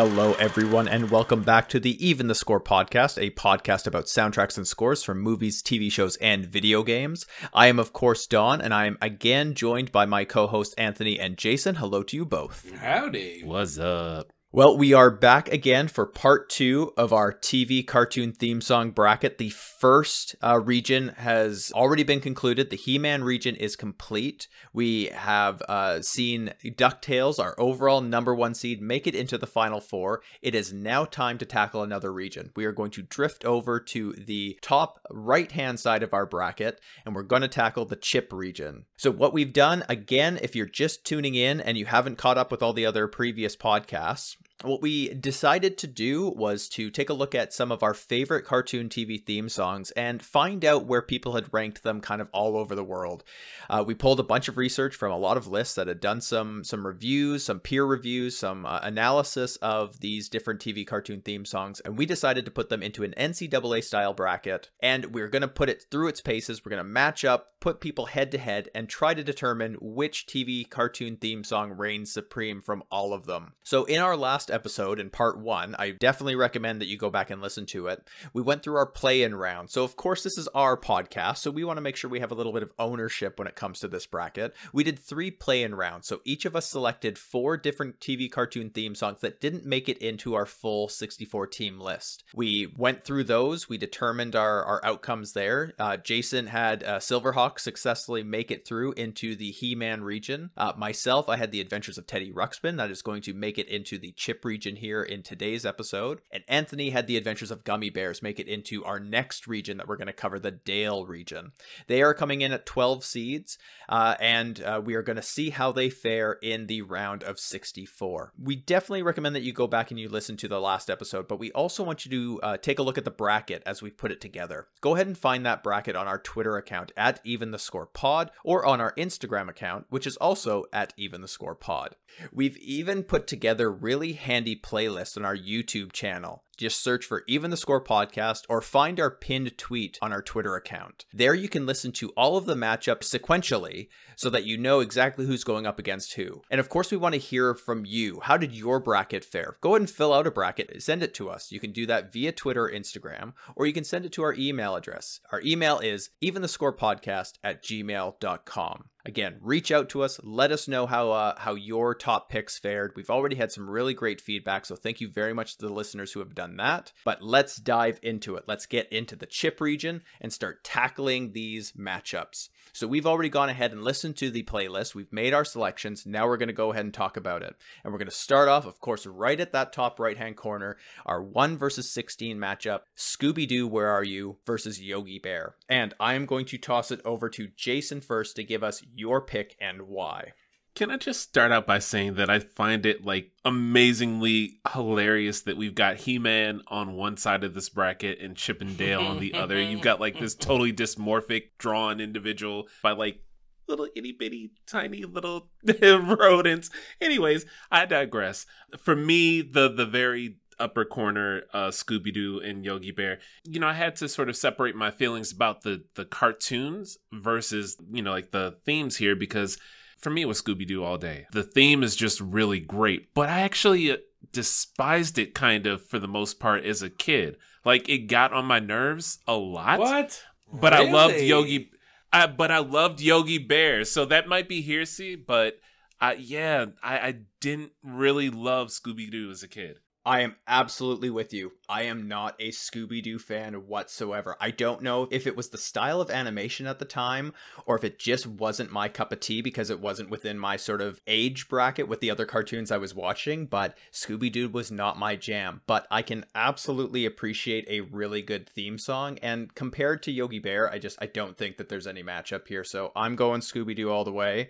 Hello, everyone, and welcome back to the Even the Score podcast, a podcast about soundtracks and scores from movies, TV shows, and video games. I am, of course, Don, and I am again joined by my co host Anthony and Jason. Hello to you both. Howdy. What's up? Well, we are back again for part two of our TV cartoon theme song bracket. The first uh, region has already been concluded. The He Man region is complete. We have uh, seen DuckTales, our overall number one seed, make it into the final four. It is now time to tackle another region. We are going to drift over to the top right hand side of our bracket, and we're going to tackle the Chip region. So, what we've done, again, if you're just tuning in and you haven't caught up with all the other previous podcasts, what we decided to do was to take a look at some of our favorite cartoon TV theme songs and find out where people had ranked them kind of all over the world. Uh, we pulled a bunch of research from a lot of lists that had done some some reviews, some peer reviews, some uh, analysis of these different TV cartoon theme songs, and we decided to put them into an NCAA style bracket. And we're going to put it through its paces. We're going to match up, put people head to head, and try to determine which TV cartoon theme song reigns supreme from all of them. So in our last episode, in part one, I definitely recommend that you go back and listen to it. We went through our play in round. So, of course, this is our podcast. So, we want to make sure we have a little bit of ownership when it comes to this bracket. We did three play in rounds. So, each of us selected four different TV cartoon theme songs that didn't make it into our full 64 team list. We went through those. We determined our, our outcomes there. Uh, Jason had uh, Silverhawk successfully make it through into the He Man region. Uh, myself, I had the Adventures of Teddy Ruxpin. That is going to make it into the Chip region here in today's episode. And Anthony had the Adventures of Gummi Bears make it into our next region that we're going to cover, the Dale region. They are coming in at 12 seeds, uh, and uh, we are going to see how they fare in the round of 64. We definitely recommend that you go back and you listen to the last episode, but we also want you to uh, take a look at the bracket as we've put it together. Go ahead and find that bracket on our Twitter account at Even the Score Pod or on our Instagram account, which is also at Even the Score Pod. We've even put together really handy playlists on our YouTube channel. Just search for Even the Score podcast or find our pinned tweet on our Twitter account. There you can listen to all of the matchups sequentially so that you know exactly who's going up against who. And of course, we want to hear from you. How did your bracket fare? Go ahead and fill out a bracket, send it to us. You can do that via Twitter or Instagram, or you can send it to our email address. Our email is eventhescorepodcast at gmail.com. Again, reach out to us. Let us know how uh, how your top picks fared. We've already had some really great feedback, so thank you very much to the listeners who have done that. But let's dive into it. Let's get into the chip region and start tackling these matchups. So we've already gone ahead and listened to the playlist. We've made our selections. Now we're going to go ahead and talk about it. And we're going to start off, of course, right at that top right hand corner, our 1 versus 16 matchup Scooby Doo, Where Are You versus Yogi Bear. And I am going to toss it over to Jason first to give us your pick and why. Can I just start out by saying that I find it like amazingly hilarious that we've got He Man on one side of this bracket and Chip and Dale on the other. You've got like this totally dysmorphic drawn individual by like little itty bitty tiny little rodents. Anyways, I digress. For me, the the very upper corner, uh, Scooby Doo and Yogi Bear. You know, I had to sort of separate my feelings about the the cartoons versus you know like the themes here because for me it was Scooby Doo all day. The theme is just really great, but I actually uh, despised it kind of for the most part as a kid. Like it got on my nerves a lot. What? But really? I loved Yogi. I, but I loved Yogi Bear, so that might be hearsay. But I, yeah, I, I didn't really love Scooby Doo as a kid. I am absolutely with you. I am not a Scooby Doo fan whatsoever. I don't know if it was the style of animation at the time or if it just wasn't my cup of tea because it wasn't within my sort of age bracket with the other cartoons I was watching, but Scooby Doo was not my jam. But I can absolutely appreciate a really good theme song. And compared to Yogi Bear, I just I don't think that there's any matchup here. So I'm going Scooby Doo all the way.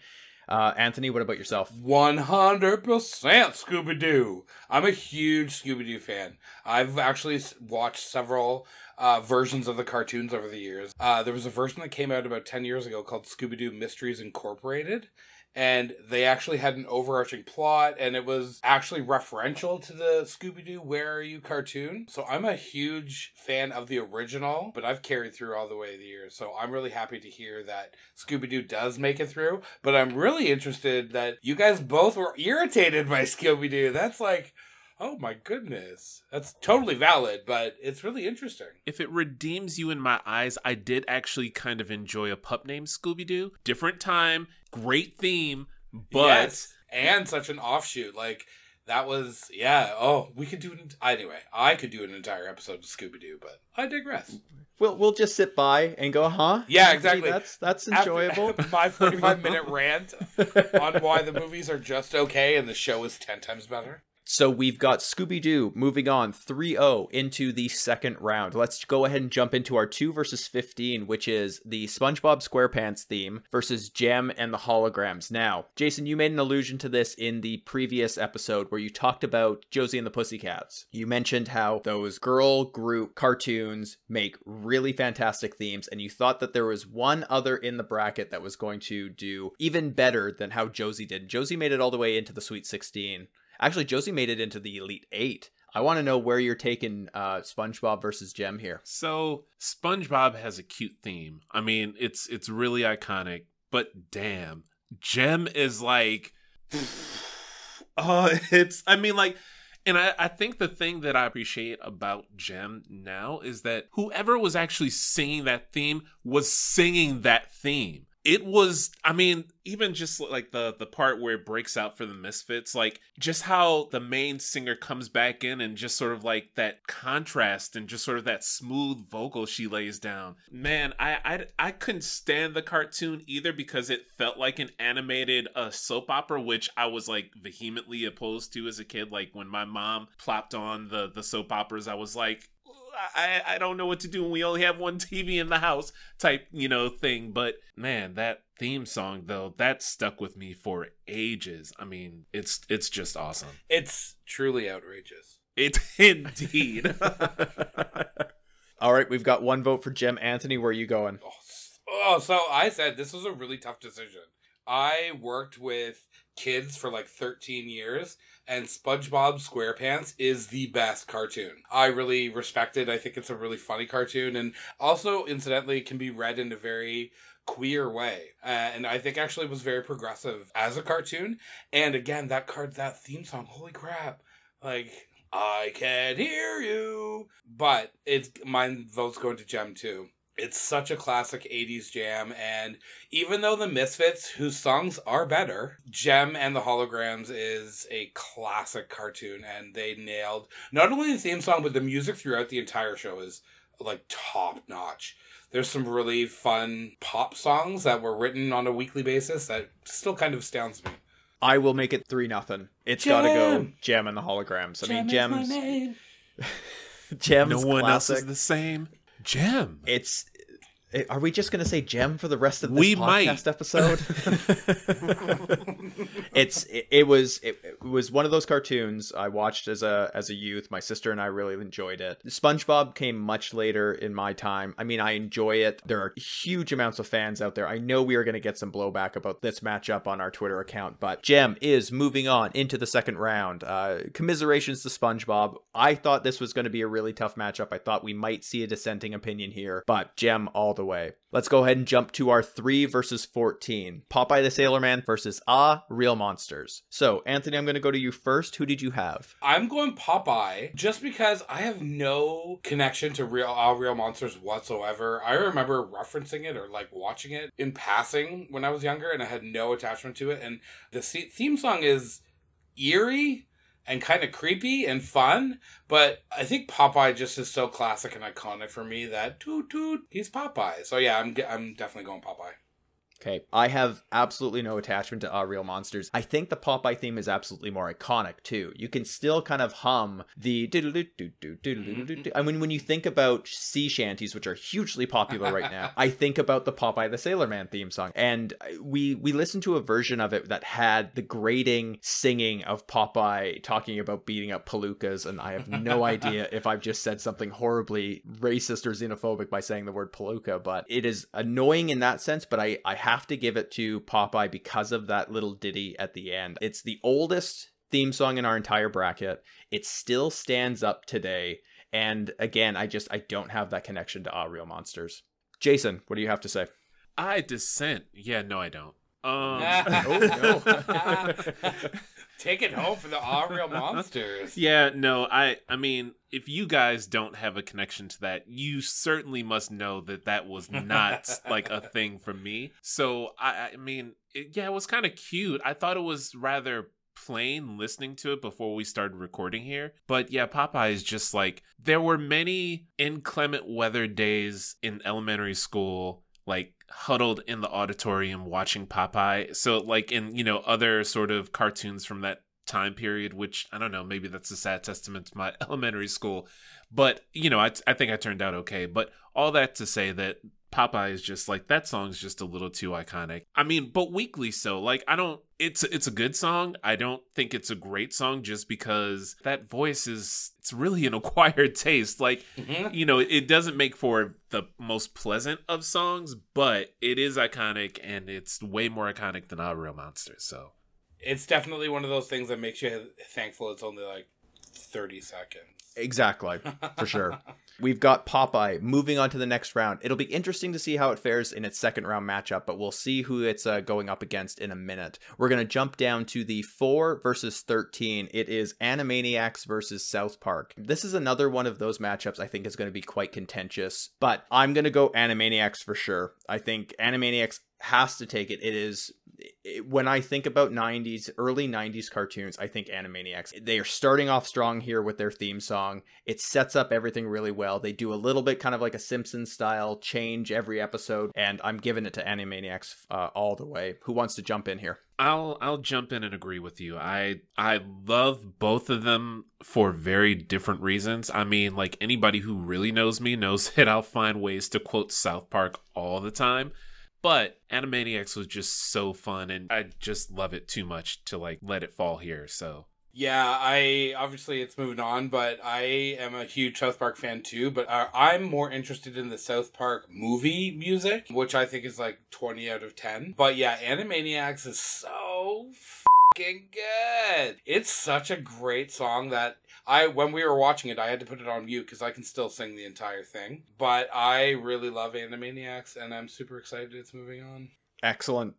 Uh, Anthony, what about yourself? 100% Scooby Doo. I'm a huge Scooby Doo fan. I've actually watched several uh, versions of the cartoons over the years. Uh, there was a version that came out about 10 years ago called Scooby Doo Mysteries Incorporated and they actually had an overarching plot and it was actually referential to the scooby-doo where are you cartoon. So i'm a huge fan of the original but i've carried through all the way the years so i'm really happy to hear that scooby-doo does make it through. But i'm really interested that you guys both were irritated by scooby-doo. That's like Oh my goodness. That's totally valid, but it's really interesting. If it redeems you in my eyes, I did actually kind of enjoy a pup named Scooby Doo. Different time, great theme, but Yes, and such an offshoot. Like that was yeah. Oh, we could do it. Anyway, I could do an entire episode of Scooby Doo, but I digress. We'll we'll just sit by and go, huh? Yeah, exactly. That's that's enjoyable. After enjoyable. my forty-five minute rant on why the movies are just okay and the show is ten times better. So we've got Scooby Doo moving on 3 0 into the second round. Let's go ahead and jump into our 2 versus 15, which is the SpongeBob SquarePants theme versus Jem and the Holograms. Now, Jason, you made an allusion to this in the previous episode where you talked about Josie and the Pussycats. You mentioned how those girl group cartoons make really fantastic themes, and you thought that there was one other in the bracket that was going to do even better than how Josie did. Josie made it all the way into the Sweet 16. Actually, Josie made it into the Elite Eight. I want to know where you're taking uh, SpongeBob versus Jem here. So SpongeBob has a cute theme. I mean, it's it's really iconic, but damn, Jem is like oh, it's I mean like and I, I think the thing that I appreciate about Jem now is that whoever was actually singing that theme was singing that theme. It was, I mean, even just like the the part where it breaks out for the Misfits, like just how the main singer comes back in and just sort of like that contrast and just sort of that smooth vocal she lays down. Man, I I, I couldn't stand the cartoon either because it felt like an animated uh, soap opera, which I was like vehemently opposed to as a kid. Like when my mom plopped on the the soap operas, I was like, I, I don't know what to do when we only have one TV in the house type, you know, thing. But man, that theme song though, that stuck with me for ages. I mean, it's it's just awesome. It's truly outrageous. It's indeed. All right, we've got one vote for Jem Anthony, where are you going? Oh, oh, so I said this was a really tough decision. I worked with kids for like 13 years, and SpongeBob SquarePants is the best cartoon. I really respect it. I think it's a really funny cartoon, and also, incidentally, can be read in a very queer way uh, and i think actually was very progressive as a cartoon and again that card that theme song holy crap like i can't hear you but it's my vote's going to Jem too it's such a classic 80s jam and even though the misfits whose songs are better Jem and the holograms is a classic cartoon and they nailed not only the theme song but the music throughout the entire show is like top notch there's some really fun pop songs that were written on a weekly basis that still kind of astounds me I will make it 3 nothing. It's got to go Jem! Jem and the Holograms. I mean, Jem is my Jem's name. Jem's no one classic. else is the same. Jem. It's are we just going to say Jem for the rest of this We podcast might. episode? it's it, it was it, it was one of those cartoons I watched as a as a youth. My sister and I really enjoyed it. SpongeBob came much later in my time. I mean, I enjoy it. There are huge amounts of fans out there. I know we are going to get some blowback about this matchup on our Twitter account, but Jem is moving on into the second round. Uh, commiserations to SpongeBob. I thought this was going to be a really tough matchup. I thought we might see a dissenting opinion here, but Jem all the way. Let's go ahead and jump to our 3 versus 14. Popeye the Sailor Man versus Ah Real Monsters. So, Anthony, I'm going to go to you first. Who did you have? I'm going Popeye just because I have no connection to real all real monsters whatsoever. I remember referencing it or like watching it in passing when I was younger, and I had no attachment to it. And the theme song is eerie and kind of creepy and fun, but I think Popeye just is so classic and iconic for me that toot toot, he's Popeye. So yeah, I'm I'm definitely going Popeye. Okay, I have absolutely no attachment to Ah Real Monsters. I think the Popeye theme is absolutely more iconic too. You can still kind of hum the. I mean, when you think about sea shanties, which are hugely popular right now, I think about the Popeye the Sailor Man theme song, and we we listened to a version of it that had the grating singing of Popeye talking about beating up palookas, and I have no idea if I've just said something horribly racist or xenophobic by saying the word palooka, but it is annoying in that sense. But I I have to give it to Popeye because of that little ditty at the end. It's the oldest theme song in our entire bracket. It still stands up today. And again, I just I don't have that connection to Ah Real Monsters. Jason, what do you have to say? I dissent. Yeah, no, I don't. Um, Oh, Take it home for the All Real Monsters. Yeah, no, I I mean, if you guys don't have a connection to that, you certainly must know that that was not like a thing for me. So I I mean, it, yeah, it was kind of cute. I thought it was rather plain listening to it before we started recording here. But yeah, Popeye is just like there were many inclement weather days in elementary school like huddled in the auditorium watching Popeye. So like in, you know, other sort of cartoons from that time period, which I don't know, maybe that's a sad testament to my elementary school. But, you know, I, I think I turned out okay. But all that to say that Popeye is just like that song's just a little too iconic. I mean, but weakly so. Like I don't it's it's a good song. I don't think it's a great song just because that voice is it's really an acquired taste. Like, Mhm. you know, it doesn't make for the most pleasant of songs, but it is iconic and it's way more iconic than Our Real Monsters. So It's definitely one of those things that makes you thankful it's only like 30 seconds. Exactly, for sure. We've got Popeye moving on to the next round. It'll be interesting to see how it fares in its second round matchup, but we'll see who it's uh, going up against in a minute. We're going to jump down to the 4 versus 13. It is Animaniacs versus South Park. This is another one of those matchups I think is going to be quite contentious, but I'm going to go Animaniacs for sure. I think Animaniacs has to take it. It is it- when I think about 90s, early 90s cartoons, I think Animaniacs. They are starting off strong here with their theme song. It sets up everything really well. They do a little bit kind of like a Simpsons style change every episode, and I'm giving it to Animaniacs uh, all the way. Who wants to jump in here? I'll I'll jump in and agree with you. I I love both of them for very different reasons. I mean, like anybody who really knows me knows that I'll find ways to quote South Park all the time. But Animaniacs was just so fun and I just love it too much to like let it fall here. So Yeah, I obviously it's moving on, but I am a huge South Park fan too. But I'm more interested in the South Park movie music, which I think is like 20 out of 10. But yeah, Animaniacs is so good. It's such a great song that I, when we were watching it, I had to put it on mute because I can still sing the entire thing. But I really love Animaniacs, and I'm super excited it's moving on. Excellent.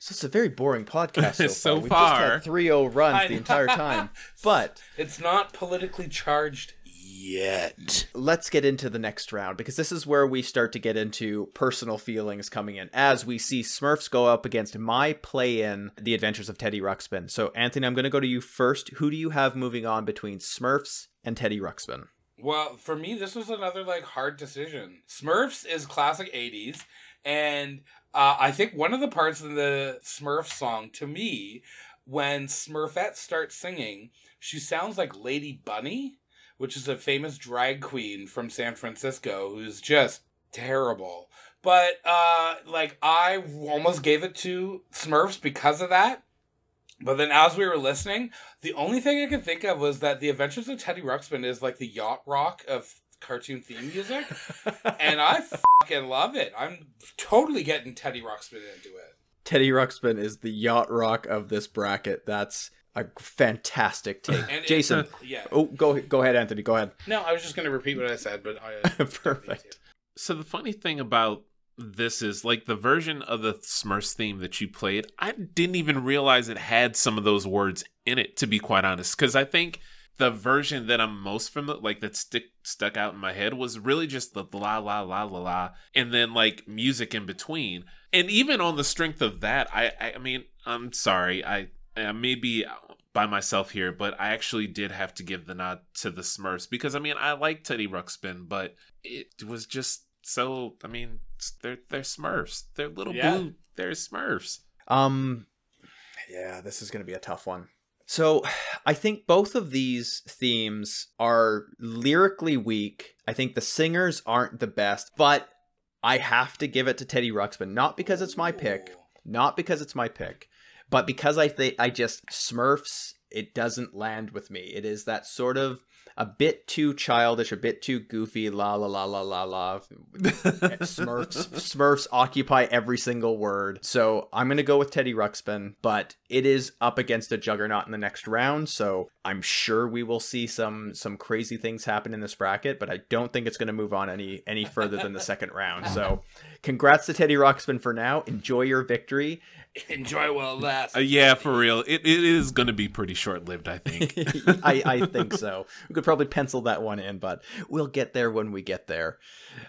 So it's a very boring podcast so, So far. We just had 3-0 runs I the entire time. But It's not politically charged yet. let's get into the next round because this is where we start to get into personal feelings coming in as we see Smurfs go up against my play in The Adventures of Teddy Ruxpin. So, Anthony, I'm going to go to you first. Who do you have moving on between Smurfs and Teddy Ruxpin? Well, for me, this was another like hard decision. Smurfs is classic '80s, and uh, I think one of the parts in the Smurfs song, to me, when Smurfette starts singing, she sounds like Lady Bunny, which is a famous drag queen from San Francisco who's just terrible. But uh, like I almost gave it to Smurfs because of that. But then as we were listening, the only thing I could think of was that The Adventures of Teddy Ruxpin is like the yacht rock of cartoon theme music. and I fucking love it. I'm totally getting Teddy Ruxpin into it. Teddy Ruxpin is the yacht rock of this bracket. That's a fantastic take. And it- Jason. Yeah. Oh, go go ahead, Anthony. Go ahead. No, I was just going to repeat what I said, but I. Uh, Perfect. So the funny thing about this is like the version of the Smurfs theme that you played, I didn't even realize it had some of those words in it, to be quite honest. Because I think the version that I'm most familiar, like that stick stuck out in my head, was really just the la la la la la, and then like music in between. And even on the strength of that, I I, I mean, I'm sorry, I, I may be by myself here, but I actually did have to give the nod to the Smurfs because I mean I like Teddy Ruxpin, but it was just so. I mean, they're they're Smurfs. They're little Yeah. blue. They're Smurfs. Um, yeah, this is going to be a tough one. So, I think both of these themes are lyrically weak. I think the singers aren't the best, but I have to give it to Teddy Ruxpin, not because it's my pick, not because it's my pick, but because I think I just Smurfs. It doesn't land with me. It is that sort of a bit too childish, a bit too goofy. La la la la la la. Smurfs Smurfs occupy every single word. So I'm gonna go with Teddy Ruxpin, but it is up against a juggernaut in the next round. So I'm sure we will see some some crazy things happen in this bracket, but I don't think it's going to move on any any further than the second round. So, congrats to Teddy Ruxpin for now. Enjoy your victory. Enjoy while it lasts. Uh, yeah, for real. It, it is going to be pretty short lived, I think. I, I think so. We could probably pencil that one in, but we'll get there when we get there.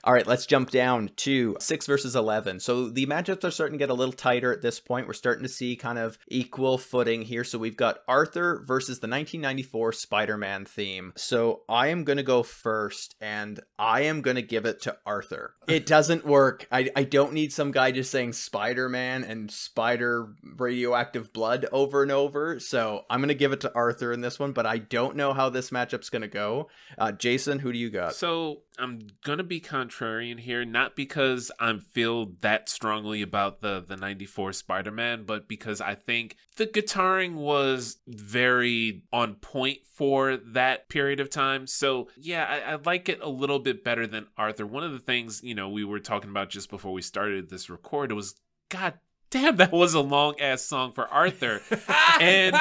All right, let's jump down to six versus 11. So the matchups are starting to get a little tighter at this point. We're starting to see kind of equal footing here. So we've got Arthur versus the 1994 Spider Man theme. So I am going to go first, and I am going to give it to Arthur. It doesn't work. I, I don't need some guy just saying Spider Man and Spider radioactive blood over and over. So I'm going to give it to Arthur in this one, but I don't know how this matchup's going to go. Uh, Jason, who do you got? So I'm gonna be contrarian here, not because I feel that strongly about the the '94 Spider-Man, but because I think the guitaring was very on point for that period of time. So yeah, I, I like it a little bit better than Arthur. One of the things you know we were talking about just before we started this record was God damn that was a long ass song for arthur and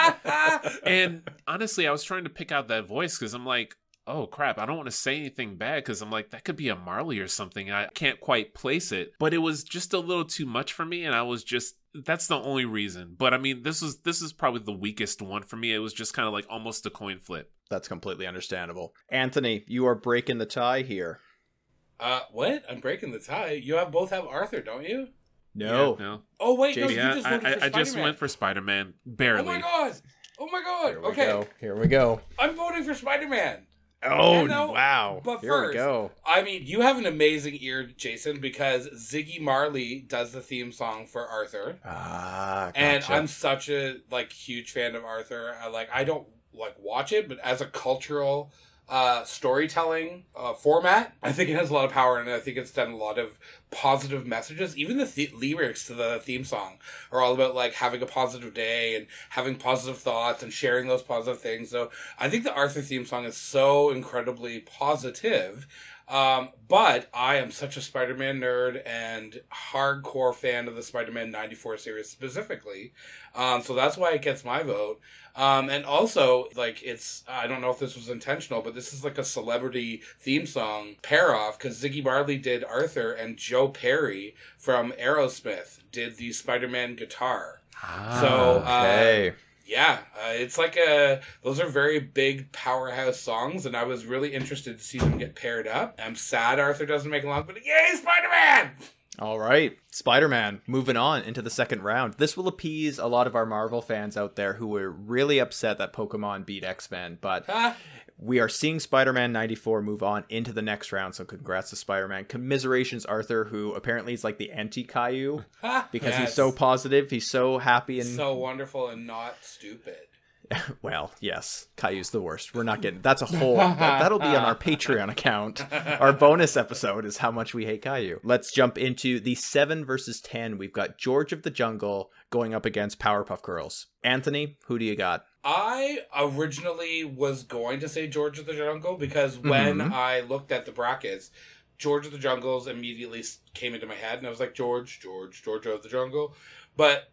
and honestly i was trying to pick out that voice because i'm like oh crap, I don't want to say anything bad because I'm like, that could be a Marley or something. I can't quite place it. But it was just a little too much for me, and I was just that's the only reason. But I mean, this was this is probably the weakest one for me. It was just kind of like almost a coin flip. That's completely understandable. Anthony, you are breaking the tie here. Uh, what? I'm breaking the tie. You have both have Arthur, don't you? No. Yeah, no. Oh wait, no, Yeah, just I, I, for I just Spider-Man. went for Spider Man Barely. Oh my god! Oh my god! Here we Okay, go. Here we go. I'm voting for Spider-Man. Oh, know, wow. but Here first- we go. I mean, you have an amazing ear, Jason, because Ziggy Marley does the theme song for Arthur. Ah, gotcha. and I'm such a like huge fan of Arthur. I like I don't like watch it, but as a cultural uh, storytelling uh, format, I think it has a lot of power, and I think it's done a lot of positive messages. Even the th- lyrics to the theme song are all about like having a positive day and having positive thoughts and sharing those positive things. So I think the Arthur theme song is so incredibly positive. Um, but I am such a Spider-Man nerd and hardcore fan of the Spider-Man 94 series specifically. Um, so that's why it gets my vote. Um, and also, like, it's, I don't know if this was intentional, but this is like a celebrity theme song pair off because Ziggy Marley did Arthur and Joe Perry from Aerosmith did the Spider-Man guitar. So, uh, okay. Yeah, uh, it's like a. Those are very big powerhouse songs, and I was really interested to see them get paired up. I'm sad Arthur doesn't make along, but yay, Spider Man! All right, Spider Man, moving on into the second round. This will appease a lot of our Marvel fans out there who were really upset that Pokemon beat X Men, but we are seeing Spider Man 94 move on into the next round, so congrats to Spider Man. Commiserations, Arthur, who apparently is like the anti Caillou because he's so positive, he's so happy, and so wonderful and not stupid. well, yes, Caillou's the worst. We're not getting that's a whole that, that'll be on our Patreon account. Our bonus episode is how much we hate Caillou. Let's jump into the seven versus ten. We've got George of the Jungle going up against Powerpuff Girls. Anthony, who do you got? I originally was going to say George of the Jungle because when Mhm. I looked at the brackets, George of the Jungles immediately came into my head, and I was like, George, George, George of the Jungle. But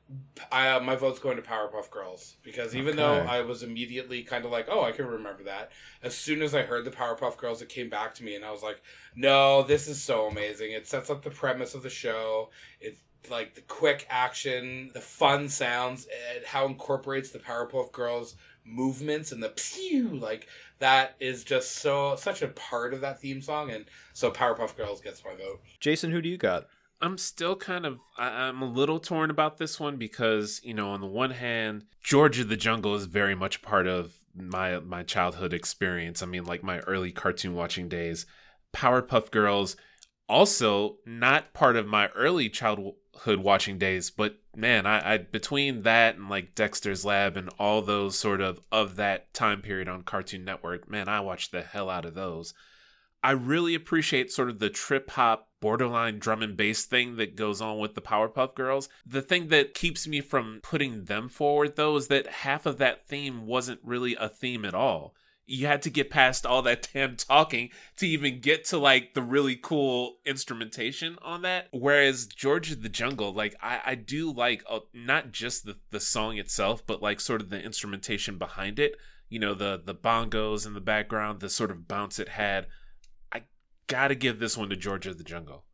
I, uh, my vote's going to Powerpuff Girls because even though I was immediately kind of like, oh, I can remember that. As soon as I heard the Powerpuff Girls, it came back to me, and I was like, no, this is so amazing. It sets up the premise of the show. It's like the quick action, the fun sounds, and how it incorporates the Powerpuff Girls movements and the pew like that is just so such a part of that theme song and so Powerpuff Girls gets my vote. Jason, who do you got? I'm still kind of I, I'm a little torn about this one because you know on the one hand George of the Jungle is very much part of my my childhood experience. I mean like my early cartoon watching days. Powerpuff Girls also not part of my early childhood watching days, but man, I, I between that and like Dexter's Lab and all those sort of of that time period on Cartoon Network, man, I watched the hell out of those. I really appreciate sort of the trip hop, borderline drum and bass thing that goes on with the Powerpuff Girls. The thing that keeps me from putting them forward, though, is that half of that theme wasn't really a theme at all. You had to get past all that damn talking to even get to like the really cool instrumentation on that. Whereas George of the Jungle, like I, I do like uh, not just the, the song itself, but like sort of the instrumentation behind it you know, the the bongos in the background, the sort of bounce it had. I gotta give this one to George of the Jungle.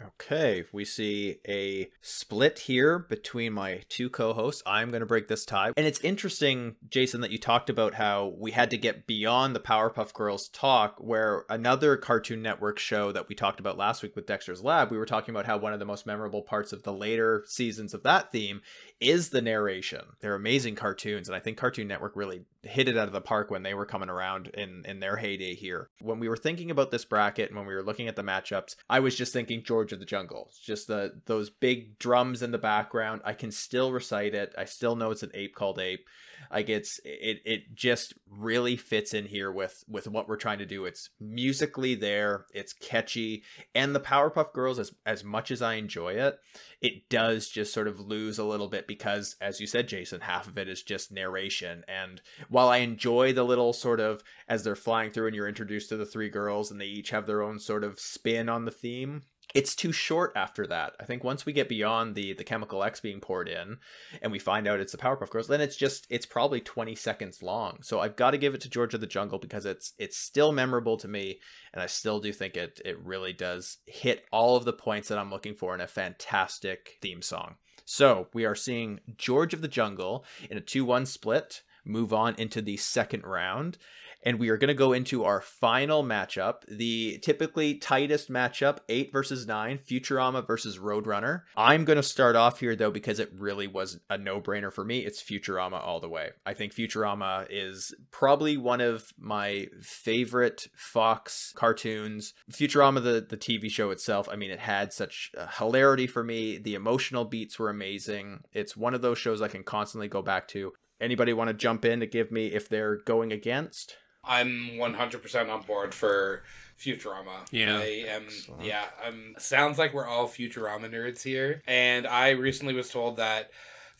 Okay, we see a split here between my two co hosts. I'm going to break this tie. And it's interesting, Jason, that you talked about how we had to get beyond the Powerpuff Girls talk, where another Cartoon Network show that we talked about last week with Dexter's Lab, we were talking about how one of the most memorable parts of the later seasons of that theme is the narration. They're amazing cartoons, and I think Cartoon Network really hit it out of the park when they were coming around in in their heyday here. When we were thinking about this bracket and when we were looking at the matchups, I was just thinking George of the Jungle. Just the those big drums in the background. I can still recite it. I still know it's an ape called ape. Like it's it it just really fits in here with with what we're trying to do. It's musically there, it's catchy, and the Powerpuff Girls as as much as I enjoy it, it does just sort of lose a little bit because as you said Jason, half of it is just narration and while I enjoy the little sort of as they're flying through and you're introduced to the three girls and they each have their own sort of spin on the theme, it's too short after that. I think once we get beyond the the chemical X being poured in and we find out it's the Powerpuff Girls, then it's just it's probably 20 seconds long. So I've got to give it to George of the Jungle because it's it's still memorable to me and I still do think it it really does hit all of the points that I'm looking for in a fantastic theme song. So, we are seeing George of the Jungle in a 2-1 split move on into the second round and we are going to go into our final matchup, the typically tightest matchup, 8 versus 9, Futurama versus Roadrunner. I'm going to start off here though because it really was a no-brainer for me. It's Futurama all the way. I think Futurama is probably one of my favorite Fox cartoons. Futurama the the TV show itself, I mean it had such hilarity for me. The emotional beats were amazing. It's one of those shows I can constantly go back to. Anybody want to jump in to give me if they're going against? I'm 100% on board for Futurama. Yeah. I am, yeah, um, sounds like we're all Futurama nerds here. And I recently was told that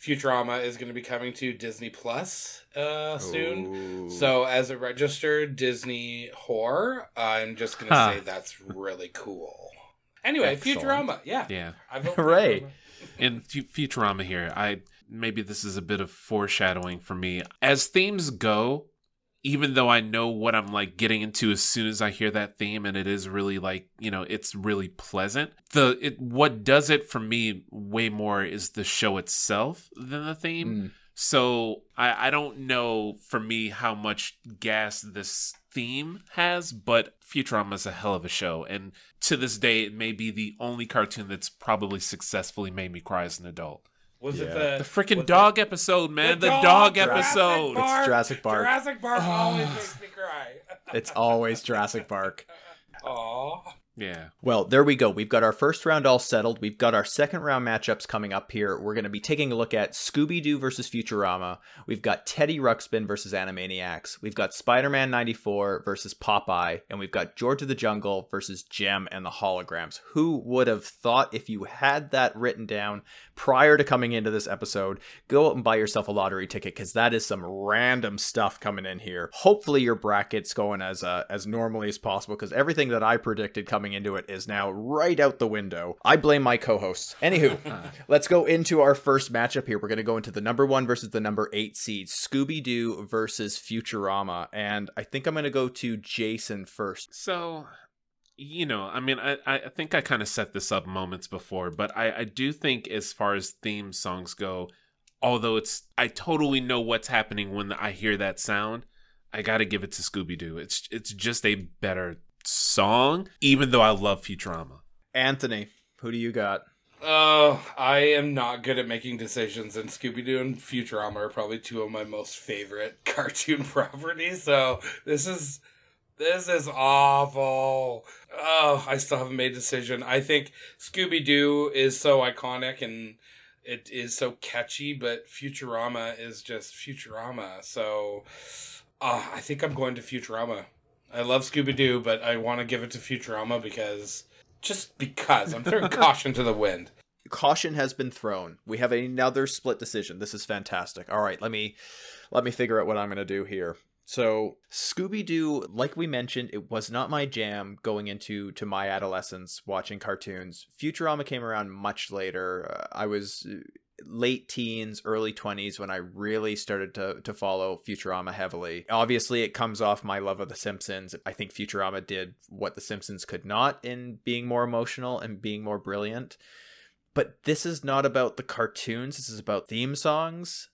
Futurama is going to be coming to Disney Plus uh, soon. Ooh. So, as a registered Disney whore, I'm just going to Huh. say that's really cool. Anyway, Excellent. Futurama, yeah. Yeah. I vote for Hooray. Futurama. in Futurama here, I maybe this is a bit of foreshadowing for me. As themes go, even though I know what I'm like getting into as soon as I hear that theme and it is really like, you know, it's really pleasant. The it what does it for me way more is the show itself than the theme. Mm. So I, I don't know for me how much gas this theme has, but Futurama is a hell of a show. And to this day, it may be the only cartoon that's probably successfully made me cry as an adult. Was it the The freaking was dog episode, man. The The, dog, dog, episode. Park. It's Jurassic Park. Jurassic Park always makes me cry. It's always Jurassic Park. Aw. Yeah. Well, there we go. We've got our first round all settled. We've got our second round matchups coming up here. We're going to be taking a look at Scooby Doo versus Futurama. We've got Teddy Ruxpin versus Animaniacs. We've got Spider Man 94 versus Popeye. And we've got George of the Jungle versus Jem and the Holograms. Who would have thought if you had that written down prior to coming into this episode? Go out and buy yourself a lottery ticket because that is some random stuff coming in here. Hopefully, your bracket's going as uh, as normally as possible because everything that I predicted coming into it is now right out the window. I blame my co-hosts. Anywho, uh. let's go into our first matchup here. We're going to go into the number one versus the number eight seed Scooby Doo versus Futurama, and I think I'm going to go to Jason first. So, you know, I mean, I, I think I kind of set this up moments before, but I, I do think as far as theme songs go, although it's, I totally know what's happening when I hear that sound, I got to give it to Scooby Doo. It's, it's just a better song, even though I love Futurama. Anthony, who do you got? Oh, I am not good at making decisions, and Scooby Doo and Futurama are probably two of my most favorite cartoon properties. So this is this is awful. Oh, I still haven't made a decision. I think Scooby Doo is so iconic and it is so catchy, but Futurama is just Futurama. So, uh, I think I'm going to Futurama. I love Scooby Doo, but I want to give it to Futurama because just because I'm throwing caution to the wind. caution has been thrown. We have another split decision. This is fantastic. All right, let me let me figure out what I'm going to do here. So, Scooby Doo, like we mentioned, it was not my jam going into to my adolescence watching cartoons. Futurama came around much later. Uh, I was late teens, early 20s when I really started to to follow Futurama heavily. Obviously, it comes off my love of the Simpsons. I think Futurama did what the Simpsons could not in being more emotional and being more brilliant. But this is not about the cartoons. This is about theme songs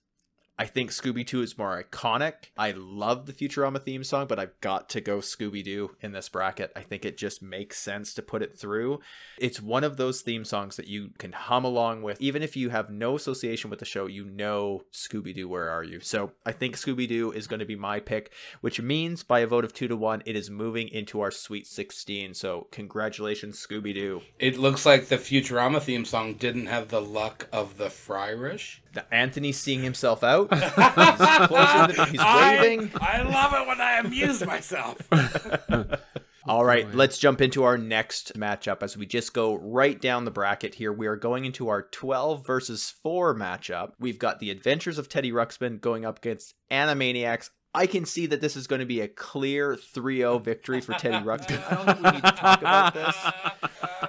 I think Scooby Doo is more iconic. I love the Futurama theme song, but I've got to go Scooby Doo in this bracket. I think it just makes sense to put it through. It's one of those theme songs that you can hum along with, even if you have no association with the show. You know Scooby Doo, where are you? So I think Scooby Doo is going to be my pick, which means by a vote of two to one, it is moving into our Sweet 16. So congratulations, Scooby Doo. It looks like the Futurama theme song didn't have the luck of the Fryrish. Anthony's seeing himself out. He's the, he's waving. I, I love it when I amuse myself. All right, let's jump into our next matchup as we just go right down the bracket here. We are going into our 12 versus 4 matchup. We've got the Adventures of Teddy Ruxpin going up against Animaniacs. I can see that this is going to be a clear 3-0 victory for Teddy Ruxpin. I don't think we need to talk about this.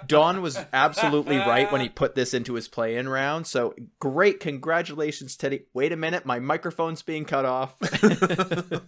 Don was absolutely right when he put this into his play-in round. So great, congratulations, Teddy. Wait a minute, my microphone's being cut off.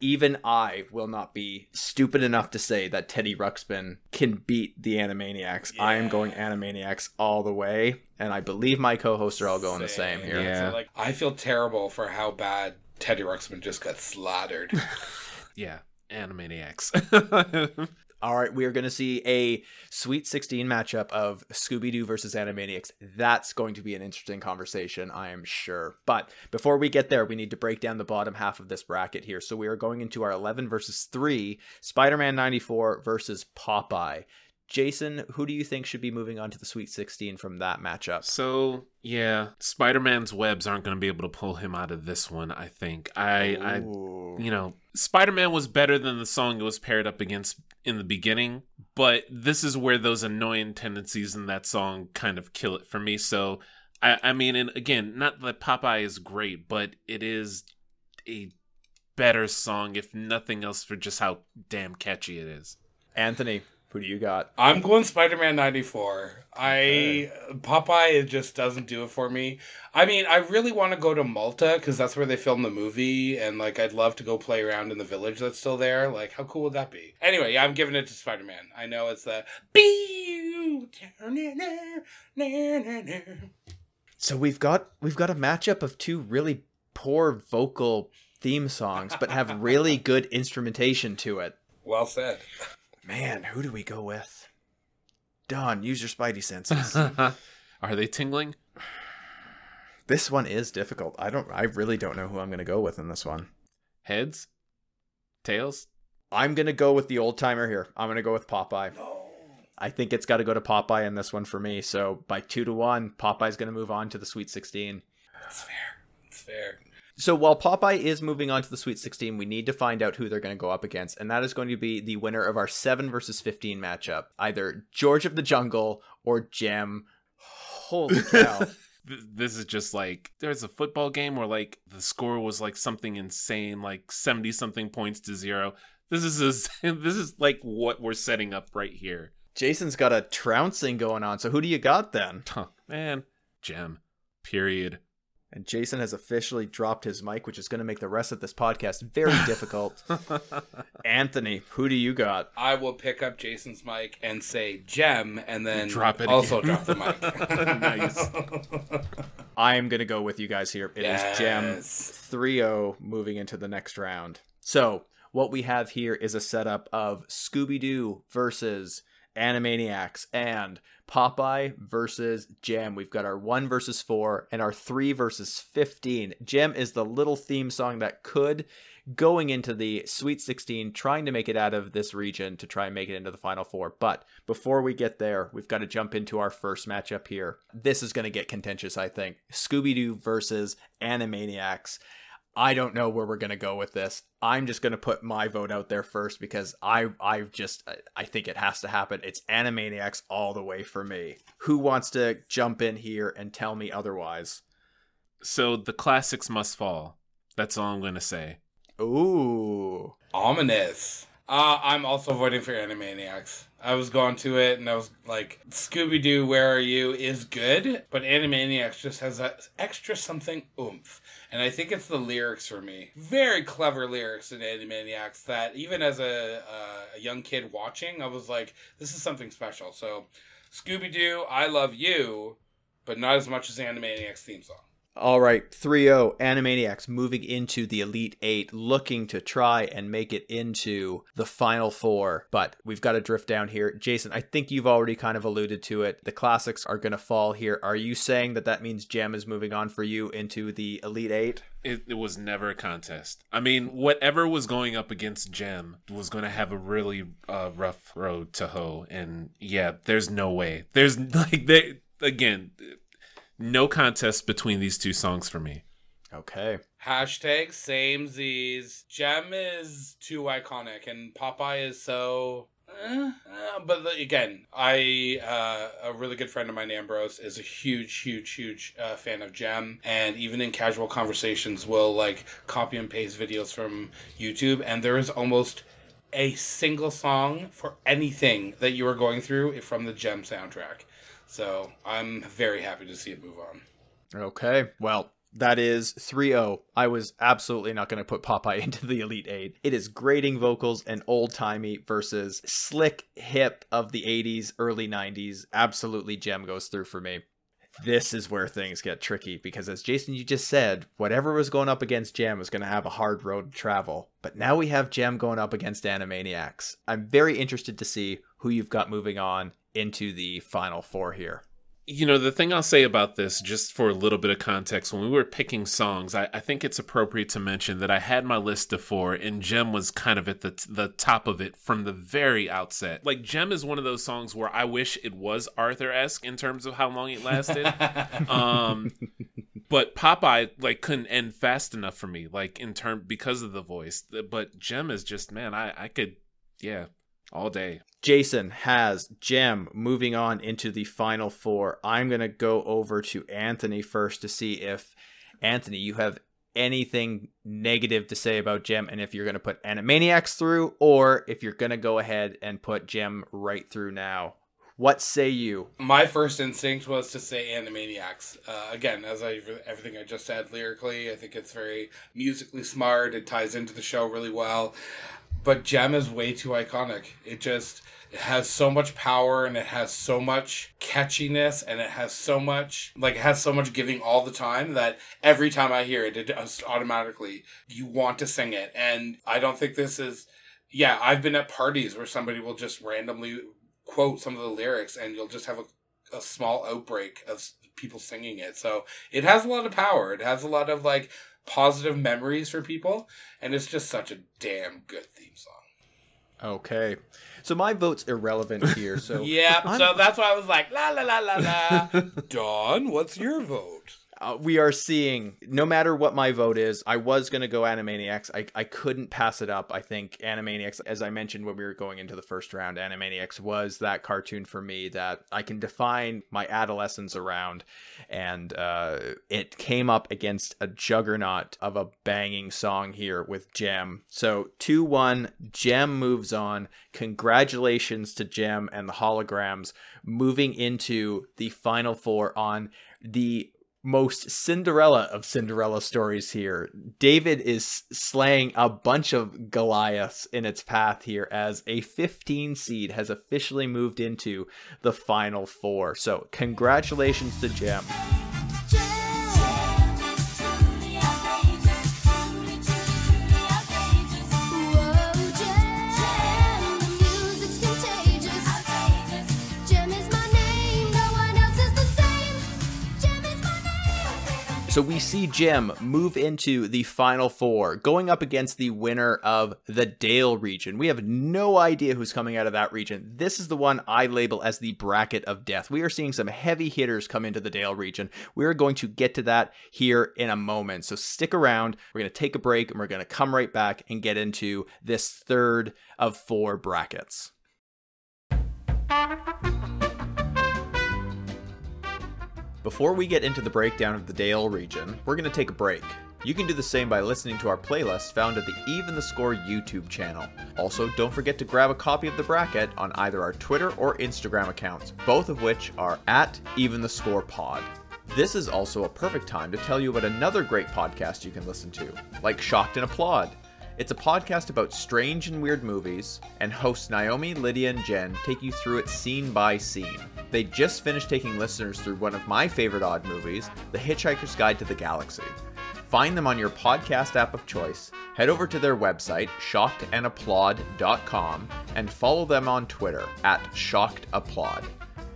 Even I will not be stupid enough to say that Teddy Ruxpin can beat the Animaniacs. I am going Animaniacs all the way, and I believe my co-hosts are all going the same here. Yeah. So, like, I feel terrible for how bad Teddy Ruxpin just got slaughtered. Yeah, Animaniacs. All right, we are going to see a Sweet 16 matchup of Scooby Doo versus Animaniacs. That's going to be an interesting conversation, I am sure. But before we get there, we need to break down the bottom half of this bracket here. So we are going into our 11 versus 3, Spider Man 94 versus Popeye. Jason, who do you think should be moving on to the Sweet 16 from that matchup? so yeah, Spider Man's webs aren't going to be able to pull him out of this one. I think. I, I, you know, Spider Man was better than the song it was paired up against in the beginning, but this is where those annoying tendencies in that song kind of kill it for me. So, I, I mean, and again, not that Popeye is great, but it is a better song, if nothing else, for just how damn catchy it is. Anthony, who do you got? I'm going Spider Man 94. I Popeye it just doesn't do it for me. I mean, I really want to go to Malta because that's where they filmed the movie, and like I'd love to go play around in the village that's still there. Like, how cool would that be? Anyway, yeah, I'm giving it to Spider Man. I know it's the. So we've got we've got a matchup of two really poor vocal theme songs, but have really good instrumentation to it. Well said. Man, who do we go with? Don, use your spidey senses. Are they tingling? this one is difficult. I don't I really don't know who I'm gonna go with in this one. Heads? Tails? I'm gonna go with the old timer here. I'm gonna go with Popeye. I think it's gotta go to Popeye in this one for me. So by two to one, Popeye's gonna move on to the Sweet Sixteen. That's fair. That's fair. So while Popeye is moving on to the Sweet 16, we need to find out who they're going to go up against, and that is going to be the winner of our 7 versus 15 matchup. Either George of the Jungle or Jem. Holy cow. This is just like there's a football game where like the score was like something insane, like seventy something points to zero. This is a, this is like what we're setting up right here. Jason's got a trouncing going on, so who do you got then? Huh, man, gem. Period. And Jason has officially dropped his mic, which is going to make the rest of this podcast very difficult. Anthony, who do you got? I will pick up Jason's mic and say Jem, and then Drop it also again. drop the mic. Nice. I am going to go with you guys here. It is Jem Yes. 3 0 moving into the next round. So, what we have here is a setup of Scooby Doo versus Animaniacs and Popeye versus Jem. We've got our 1 versus 4 and our 3 versus 15. Jem is the little theme song that could. Going into the Sweet 16, trying to make it out of this region to try and make it into the Final Four. But before we get there, we've got to jump into our first matchup here. This is going to get contentious, I think. Scooby Doo versus Animaniacs. I don't know where we're gonna go with this. I'm just gonna put my vote out there first because I I just I think it has to happen. It's Animaniacs all the way for me. Who wants to jump in here and tell me otherwise? So the classics must fall. That's all I'm gonna say. Ooh, Ominous. Uh, I'm also voting for Animaniacs. I was going to it and I was like, Scooby Doo, Where Are You is good, but Animaniacs just has that extra something oomph. And I think it's the lyrics for me. Very clever lyrics in Animaniacs that even as a, uh, a young kid watching, I was like, this is something special. So, Scooby Doo, I Love You, but not as much as Animaniacs theme song. All right, 3 0 Animaniacs moving into the Elite Eight, looking to try and make it into the Final Four. But we've got to drift down here. Jason, I think you've already kind of alluded to it. The classics are going to fall here. Are you saying that that means Jem is moving on for you into the Elite Eight? It, it was never a contest. I mean, whatever was going up against Jem was going to have a really uh, rough road to hoe. And yeah, there's no way. There's like, they, again, no contest between these two songs for me. Okay. Hashtag same Z's. Jem is too iconic, and Popeye is so. Eh, uh, but again, I uh, a really good friend of mine, Ambrose, is a huge, huge, huge uh, fan of Jem, and even in casual conversations, will like copy and paste videos from YouTube, and there is almost a single song for anything that you are going through from the Jem soundtrack. So I'm very happy to see it move on. Okay. Well, that is 3-0. I was absolutely not going to put Popeye into the Elite 8. It is grating vocals and old-timey versus slick hip of the 80s, early 90s. Absolutely Jem goes through for me. This is where things get tricky because as Jason you just said, whatever was going up against Jem was going to have a hard road to travel. But now we have Jem going up against Animaniacs. I'm very interested to see who you've got moving on into the final four here. You know, the thing I'll say about this, just for a little bit of context, when we were picking songs, I, I think it's appropriate to mention that I had my list of four, and Jem was kind of at the the top of it from the very outset. Like Jem is one of those songs where I wish it was Arthur esque in terms of how long it lasted. um, but Popeye like couldn't end fast enough for me, like in term because of the voice. But Jem is just man, I I could yeah all day. Jason has Jem moving on into the final four. I'm going to go over to Anthony first to see if, Anthony, you have anything negative to say about Jem and if you're going to put Animaniacs through or if you're going to go ahead and put Jem right through now. What say you? My first instinct was to say Animaniacs. Uh, again, as I everything I just said lyrically, I think it's very musically smart. It ties into the show really well but Jem is way too iconic. It just it has so much power and it has so much catchiness and it has so much like it has so much giving all the time that every time I hear it, it just automatically you want to sing it. And I don't think this is yeah, I've been at parties where somebody will just randomly quote some of the lyrics and you'll just have a, a small outbreak of people singing it. So it has a lot of power. It has a lot of like positive memories for people, and it's just such a damn good theme song. Okay. So my vote's irrelevant here. So yeah, so that's why I was like, la la la la la. Don, what's your vote? Uh, we are seeing no matter what my vote is i was going to go animaniacs. I, I couldn't pass it up. I think animaniacs as i mentioned when we were going into the first round animaniacs was that cartoon for me that i can define my adolescence around. And uh, it came up against a juggernaut of a banging song here with Jem. so 2-1 Jem moves on. Congratulations to Jem and the holograms moving into the final four on the most Cinderella of Cinderella stories here. David is slaying a bunch of Goliaths in its path here as a 15 seed has officially moved into the final four. So, congratulations to Jem. So we see Jem move into the final four, going up against the winner of the Dale region. We have no idea who's coming out of that region. This is the one I label as the bracket of death. We are seeing some heavy hitters come into the Dale region. We are going to get to that here in a moment. So stick around. We're going to take a break and we're going to come right back and get into this third of four brackets. Before we get into the breakdown of the Dale region, we're going to take a break. You can do the same by listening to our playlist found at the Even the Score YouTube channel. Also, don't forget to grab a copy of the bracket on either our Twitter or Instagram accounts, both of which are at Even the Score Pod. This is also a perfect time to tell you about another great podcast you can listen to, like Shocked and Applaud. It's a podcast about strange and weird movies, and hosts Naomi, Lydia, and Jen take you through it scene by scene. They just finished taking listeners through one of my favorite odd movies, The Hitchhiker's Guide to the Galaxy. Find them on your podcast app of choice, head over to their website, shockedandapplaud.com, and follow them on Twitter at shockedapplaud.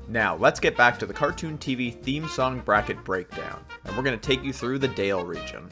Now, let's get back to the Cartoon TV theme song bracket breakdown, and we're going to take you through the Dale region.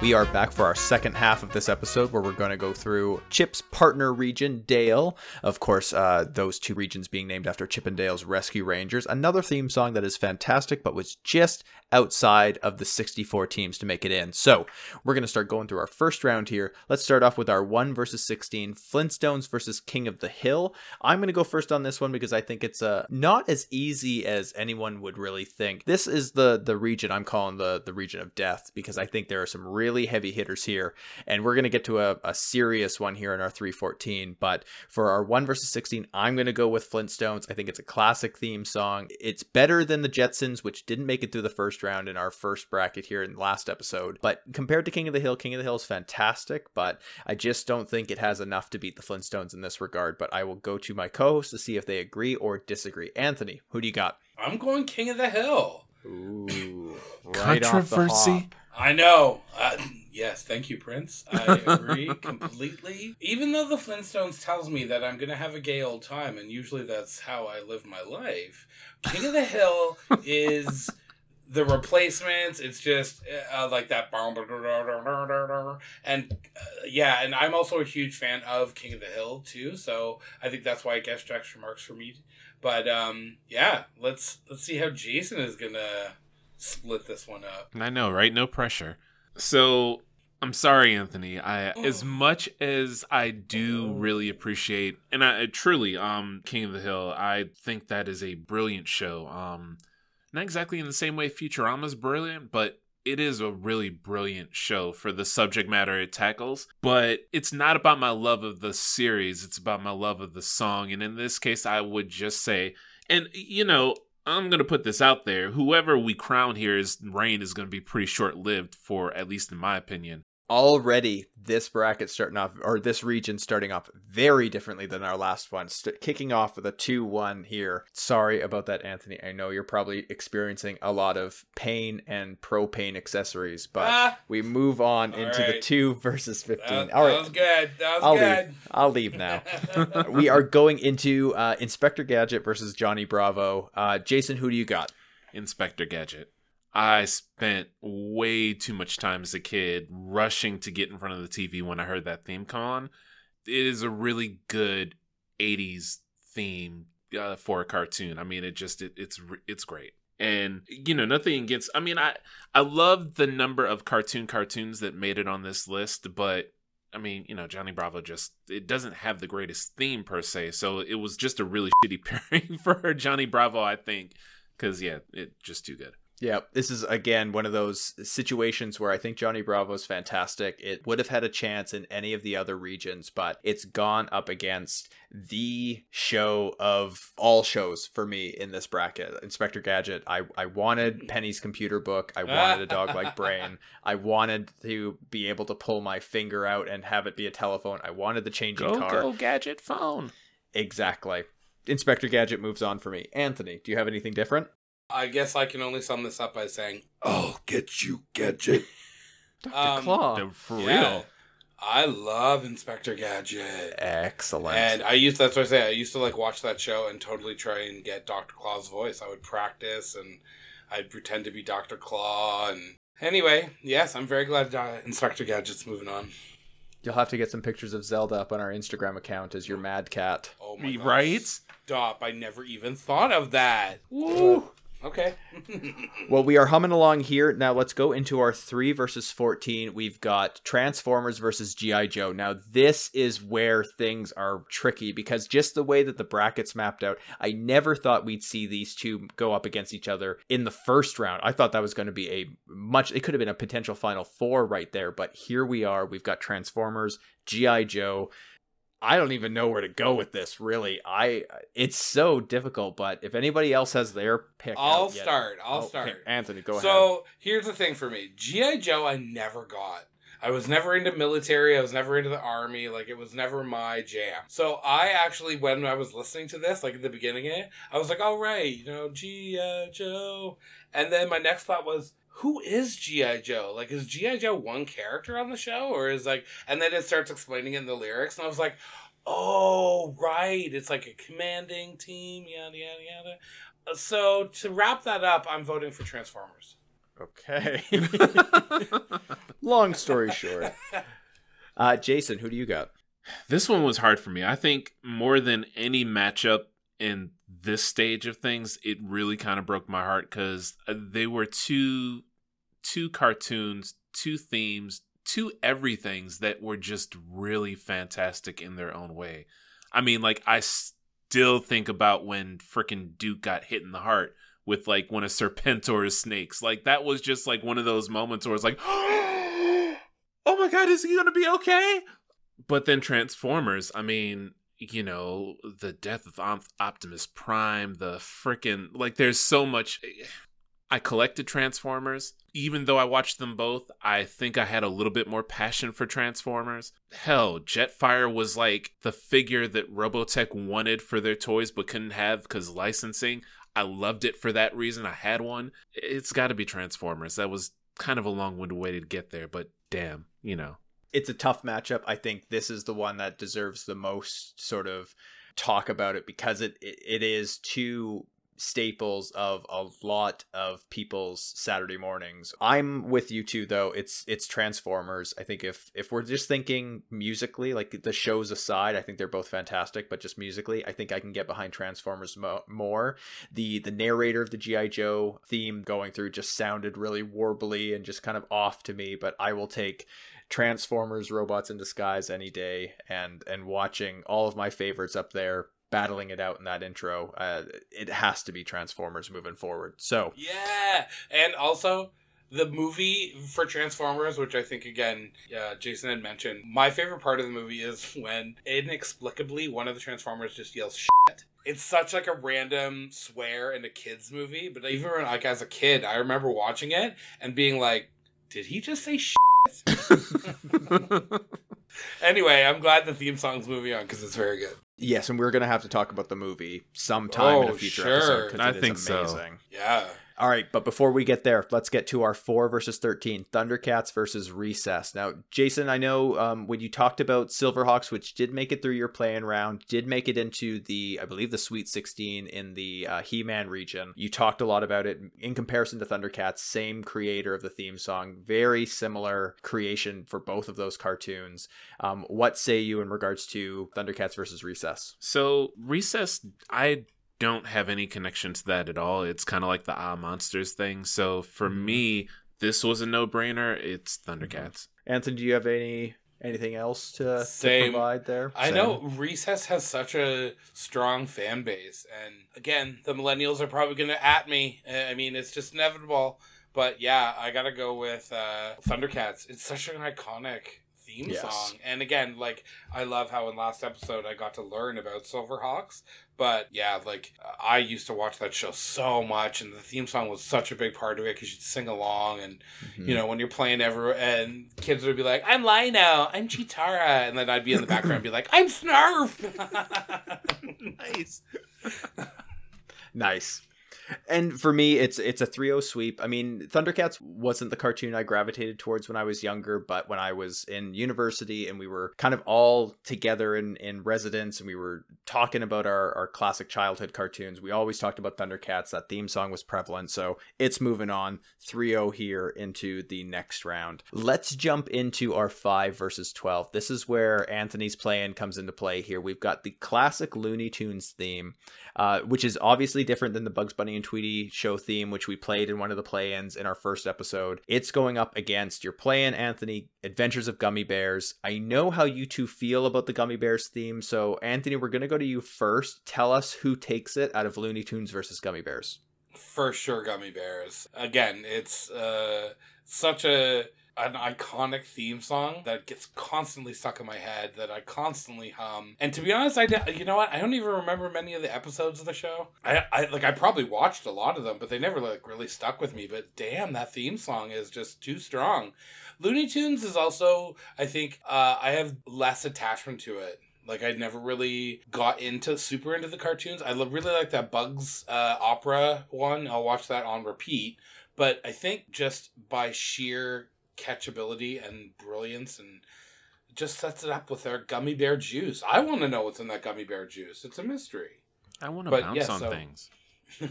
We are back for our second half of this episode where we're going to go through Chip's partner region, Dale. Of course, uh, those two regions being named after Chip and Dale's Rescue Rangers. Another theme song that is fantastic, but was just outside of the 64 teams to make it in. So we're going to start going through our first round here. Let's start off with our 1 versus 16 Flintstones versus King of the Hill. I'm going to go first on this one because I think it's uh, not as easy as anyone would really think. This is the, the region I'm calling the, the region of death because I think there are some really heavy hitters here. And we're going to get to a, a serious one here in our 314. But for our 1 versus 16, I'm going to go with Flintstones. I think it's a classic theme song. It's better than the Jetsons, which didn't make it through the first round in our first bracket here in the last episode. But compared to King of the Hill, King of the Hill is fantastic, but I just don't think it has enough to beat the Flintstones in this regard. But I will go to my co host to see if they agree or disagree. Anthony, who do you got? I'm going King of the Hill. Ooh, right Controversy. I know. Uh, yes, thank you, Prince. I agree completely. Even though the Flintstones tells me that I'm going to have a gay old time, and usually that's how I live my life, King of the Hill is the Refreshments. It's just uh, like that. And uh, yeah, and I'm also a huge fan of King of the Hill too. So I think that's why it gets extra marks for me. But um, yeah, let's let's see how Jason is gonna split this one up. I know, right? No pressure. So I'm sorry, Anthony. I oh. as much as I do really appreciate and I truly um King of the Hill, I think that is a brilliant show. Um not exactly in the same way Futurama's brilliant, but it is a really brilliant show for the subject matter it tackles. But it's not about my love of the series, it's about my love of the song. And in this case, I would just say, and you know, I'm going to put this out there. Whoever we crown here is reign is going to be pretty short lived, for at least in my opinion already this bracket starting off or this region starting off very differently than our last one. St- kicking off with a 2-1 here. Sorry about that anthony. I know you're probably experiencing a lot of pain and propane accessories but ah, we move on into right. the 2 versus 15 that, all right. that was good. That was i'll good. leave i'll leave now. We are going into uh, inspector gadget versus johnny bravo. Uh, jason who do you got? Inspector gadget I spent way too much time as a kid rushing to get in front of the TV when I heard that theme come on. It is a really good 80s theme uh, for a cartoon. I mean, it just it, it's it's great. And you know, nothing against I mean, I I love the number of cartoon cartoons that made it on this list, but I mean, you know, Johnny Bravo just it doesn't have the greatest theme per se. So it was just a really shitty pairing for Johnny Bravo, I think, cuz yeah, it just too good. Yeah, this is again one of those situations where I think Johnny Bravo is fantastic. It would have had a chance in any of the other regions, but it's gone up against the show of all shows for me in this bracket. Inspector Gadget. I, I wanted Penny's computer book. I wanted a dog like brain. I wanted to be able to pull my finger out and have it be a telephone. I wanted the changing go, car. Go gadget phone. Exactly. Inspector Gadget moves on for me. Anthony, do you have anything different? I guess I can only sum this up by saying, "I'll get you, Gadget." Dr. Um, Claw, for yeah, real. I love Inspector Gadget. Excellent. And I used that's what I say. I used to like watch that show and totally try and get Doctor Claw's voice. I would practice and I'd pretend to be Doctor Claw. And anyway, yes, I'm very glad uh, Inspector Gadget's moving on. You'll have to get some pictures of Zelda up on our Instagram account as your Mad Cat. Oh my right? Stop! I never even thought of that. Woo! Okay. Well, we are humming along here. Now let's go into our 3 versus 14. We've got Transformers versus G.I. Joe. Now, this is where things are tricky because just the way that the brackets mapped out, I never thought we'd see these two go up against each other in the first round. I thought that was going to be a much, it could have been a potential final four right there, but here we are. We've got Transformers, G.I. Joe. I don't even know where to go with this. Really, I it's so difficult. But if anybody else has their pick, I'll yet- start. I'll Oh, start. Anthony, go ahead. so here's the thing for me G.I. Joe, I never got. I was never into military. I was never into the army. Like, it was never my jam. So I actually, when I was listening to this, like at the beginning of it, I was like, all right, you know, G.I. Joe. And then my next thought was, who is G.I. Joe? Like, is G.I. Joe one character on the show? Or is like, and then it starts explaining in the lyrics, and I was like, oh, right. It's like a commanding team, yada, yada, yada. So to wrap that up, I'm voting for Transformers. okay. Long story short, uh, Jason, who do you got? This one was hard for me. I think more than any matchup in this stage of things, it really kind of broke my heart because they were two two cartoons, two themes, two everythings that were just really fantastic in their own way. I mean, like I still think about when frickin' Duke got hit in the heart with like one of Serpentor's snakes. Like that was just like one of those moments where it's like, oh my god, is he gonna be okay? But then Transformers, I mean, you know, the death of Optimus Prime, the frickin' like, there's so much. Eh, I collected Transformers. Even though I watched them both, I think I had a little bit more passion for Transformers. Hell, Jetfire was like the figure that Robotech wanted for their toys but couldn't have because licensing. I loved it for that reason. I had one. It's got to be Transformers. That was kind of a long winded way to get there, but damn, you know. It's a tough matchup. I think this is the one that deserves the most sort of talk about it because it it, is two staples of a lot of people's Saturday mornings. I'm with you too though. It's it's Transformers. I think if if we're just thinking musically, like the shows aside, I think they're both fantastic, but just musically, I think I can get behind Transformers mo- more. The the narrator of the GI Joe theme going through just sounded really warbly and just kind of off to me, but I will take Transformers Robots in Disguise any day and and watching all of my favorites up there battling it out in that intro. Uh, it has to be Transformers moving forward. So Yeah, and also the movie for Transformers, which I think again, uh, Jason had mentioned. My favorite part of the movie is when inexplicably one of the Transformers just yells "shit." It's such like a random swear in a kids movie, but even when, like as a kid, I remember watching it and being like, "Did he just say shit?" anyway, I'm glad the theme song's moving on because it's very good. Yes, and we're gonna have to talk about the movie sometime in a Oh, future sure. episode because I it is think so. amazing. Yeah. All right, but before we get there, let's get to our four versus thirteen Thundercats versus Recess. Now, Jason, I know um, when you talked about Silverhawks, which did make it through your playing round, did make it into the, I believe, the Sweet Sixteen in the uh, He-Man region. You talked a lot about it in comparison to Thundercats. Same creator of the theme song, very similar creation for both of those cartoons. Um, what say you in regards to Thundercats versus Recess? So recess, I don't have any connection to that at all. It's kind of like the Ah Monsters thing. So for Mhm. me, this was a no-brainer. It's Thundercats. Anthony, do you have any anything else to, to Same. provide there? I Same. know Recess has such a strong fan base, and again, the millennials are probably going to at me. I mean, it's just inevitable. But yeah, I gotta go with uh, Thundercats. It's such an iconic theme Yes. song, and again, like I love how in last episode I got to learn about Silverhawks. But yeah, like I used to watch that show so much, and the theme song was such a big part of it because you'd sing along, and Mhm. you know, when you're playing ever and kids would be like, I'm Lion-O, I'm Cheetara. And then I'd be in the background and be like, I'm Snarf. Nice. Nice. And for me, it's it's a 3-0 sweep. I mean, Thundercats wasn't the cartoon I gravitated towards when I was younger, but when I was in university and we were kind of all together in, in residence and we were talking about our, our classic childhood cartoons, we always talked about Thundercats. That theme song was prevalent, so it's moving on 3 0 here into the next round. Let's jump into our 5 versus 12. This is where Anthony's playing comes into play here. We've got the classic Looney Tunes theme, uh, which is obviously different than the Bugs Bunny and Tweety show theme, which we played in one of the play ins in our first episode. It's going up against your play in, Anthony Adventures of Gummi Bears. I know how you two feel about the Gummi Bears theme, so Anthony, we're going to go to you first. Tell us who takes it out of Looney Tunes versus Gummi Bears. For sure, Gummi Bears. Again, it's uh, such a an iconic theme song that gets constantly stuck in my head that I constantly hum. And to be honest, I you know what? I don't even remember many of the episodes of the show. I, I like I probably watched a lot of them, but they never like really stuck with me. But damn, that theme song is just too strong. Looney Tunes is also, I think, uh, I have less attachment to it. Like I never really got into super into the cartoons. I really like that Bugs uh, opera one. I'll watch that on repeat. But I think just by sheer catchability and brilliance and just sets it up with their gummy bear juice. I want to know what's in that gummy bear juice. It's a mystery. I want to bounce yeah, on so... things.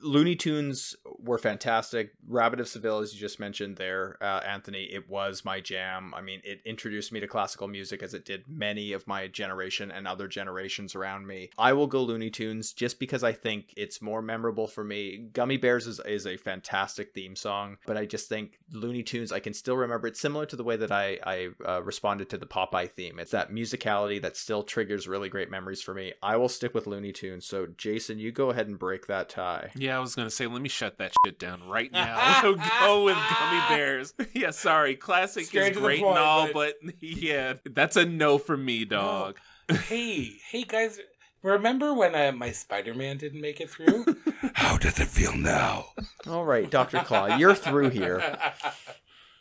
Looney Tunes were fantastic. Rabbit of Seville, as you just mentioned there, uh, Anthony, it was my jam. I mean, it introduced me to classical music as it did many of my generation and other generations around me. I will go Looney Tunes just because I think it's more memorable for me. Gummi Bears is, is a fantastic theme song, but I just think Looney Tunes, I can still remember. It's similar to the way that I, I uh, responded to the Popeye theme. It's that musicality that still triggers really great memories for me. I will stick with Looney Tunes. So, Jason, you go ahead and break that tie. Yeah. Yeah, I was gonna say, let me shut that shit down right now. so go with gummi bears. yeah, sorry, classic Straight is great point, and all, but... but... yeah, that's a no for me, dog. No. hey, hey guys, remember when uh, my Spider-Man didn't make it through? How does it feel now? All right, Doctor Claw, you're through here.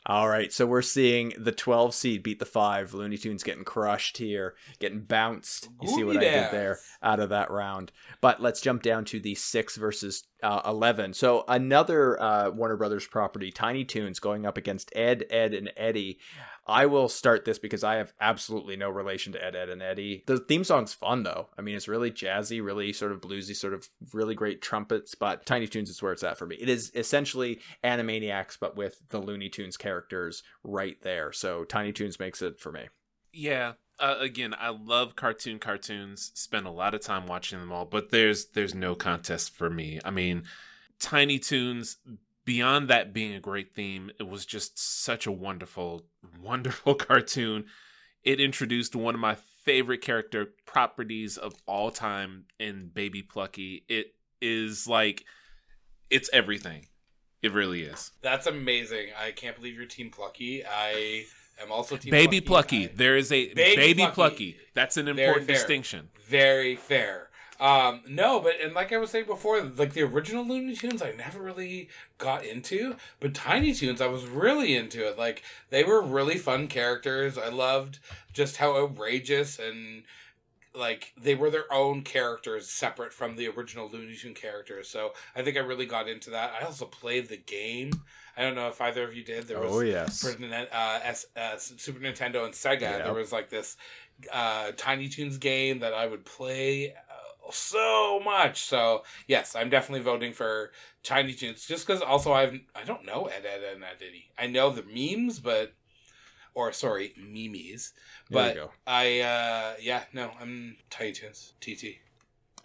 All right, so we're seeing the 12 seed beat the 5. Looney Tunes getting crushed here, getting bounced. You see what I did there out of that round. But let's jump down to the 6 versus uh, 11. So another uh, Warner Brothers property, Tiny Toons, going up against Ed, Ed, and Eddy. I will start this because I have absolutely no relation to Ed, Ed, and Eddy. The theme song's fun though. I mean, it's really jazzy, really sort of bluesy, sort of really great trumpets. But Tiny Toons is where it's at for me. It is essentially Animaniacs, but with the Looney Tunes characters right there. So Tiny Toons makes it for me. Yeah, uh, again, I love cartoon cartoons. Spend a lot of time watching them all, but there's there's no contest for me. I mean, Tiny Toons beyond that being a great theme, it was just such a wonderful, wonderful cartoon. It introduced one of my favorite character properties of all time in Baby Plucky. It is like, it's everything. It really is. That's amazing. I can't believe you're Team Plucky. I am also Team Baby Plucky. Plucky. There is a Baby, Baby Plucky. Plucky. That's an important distinction. Very fair. Um, no, but and like I was saying before, like the original Looney Tunes, I never really got into, but Tiny Toons, I was really into it. Like they were really fun characters. I loved just how outrageous and like they were their own characters separate from the original Looney Tune characters. So I think I really got into that. I also played the game. I don't know if either of you did. There was oh yes for uh, S, uh, Super Nintendo and Sega. Yep. There was like this uh, Tiny Toons game that I would play so much. So yes, I'm definitely voting for Tiny Toons just because also I've I don't know Ed Ed and Eddy. I know the memes, but or sorry, memes. But I uh yeah, no, I'm Tiny Toons. TT.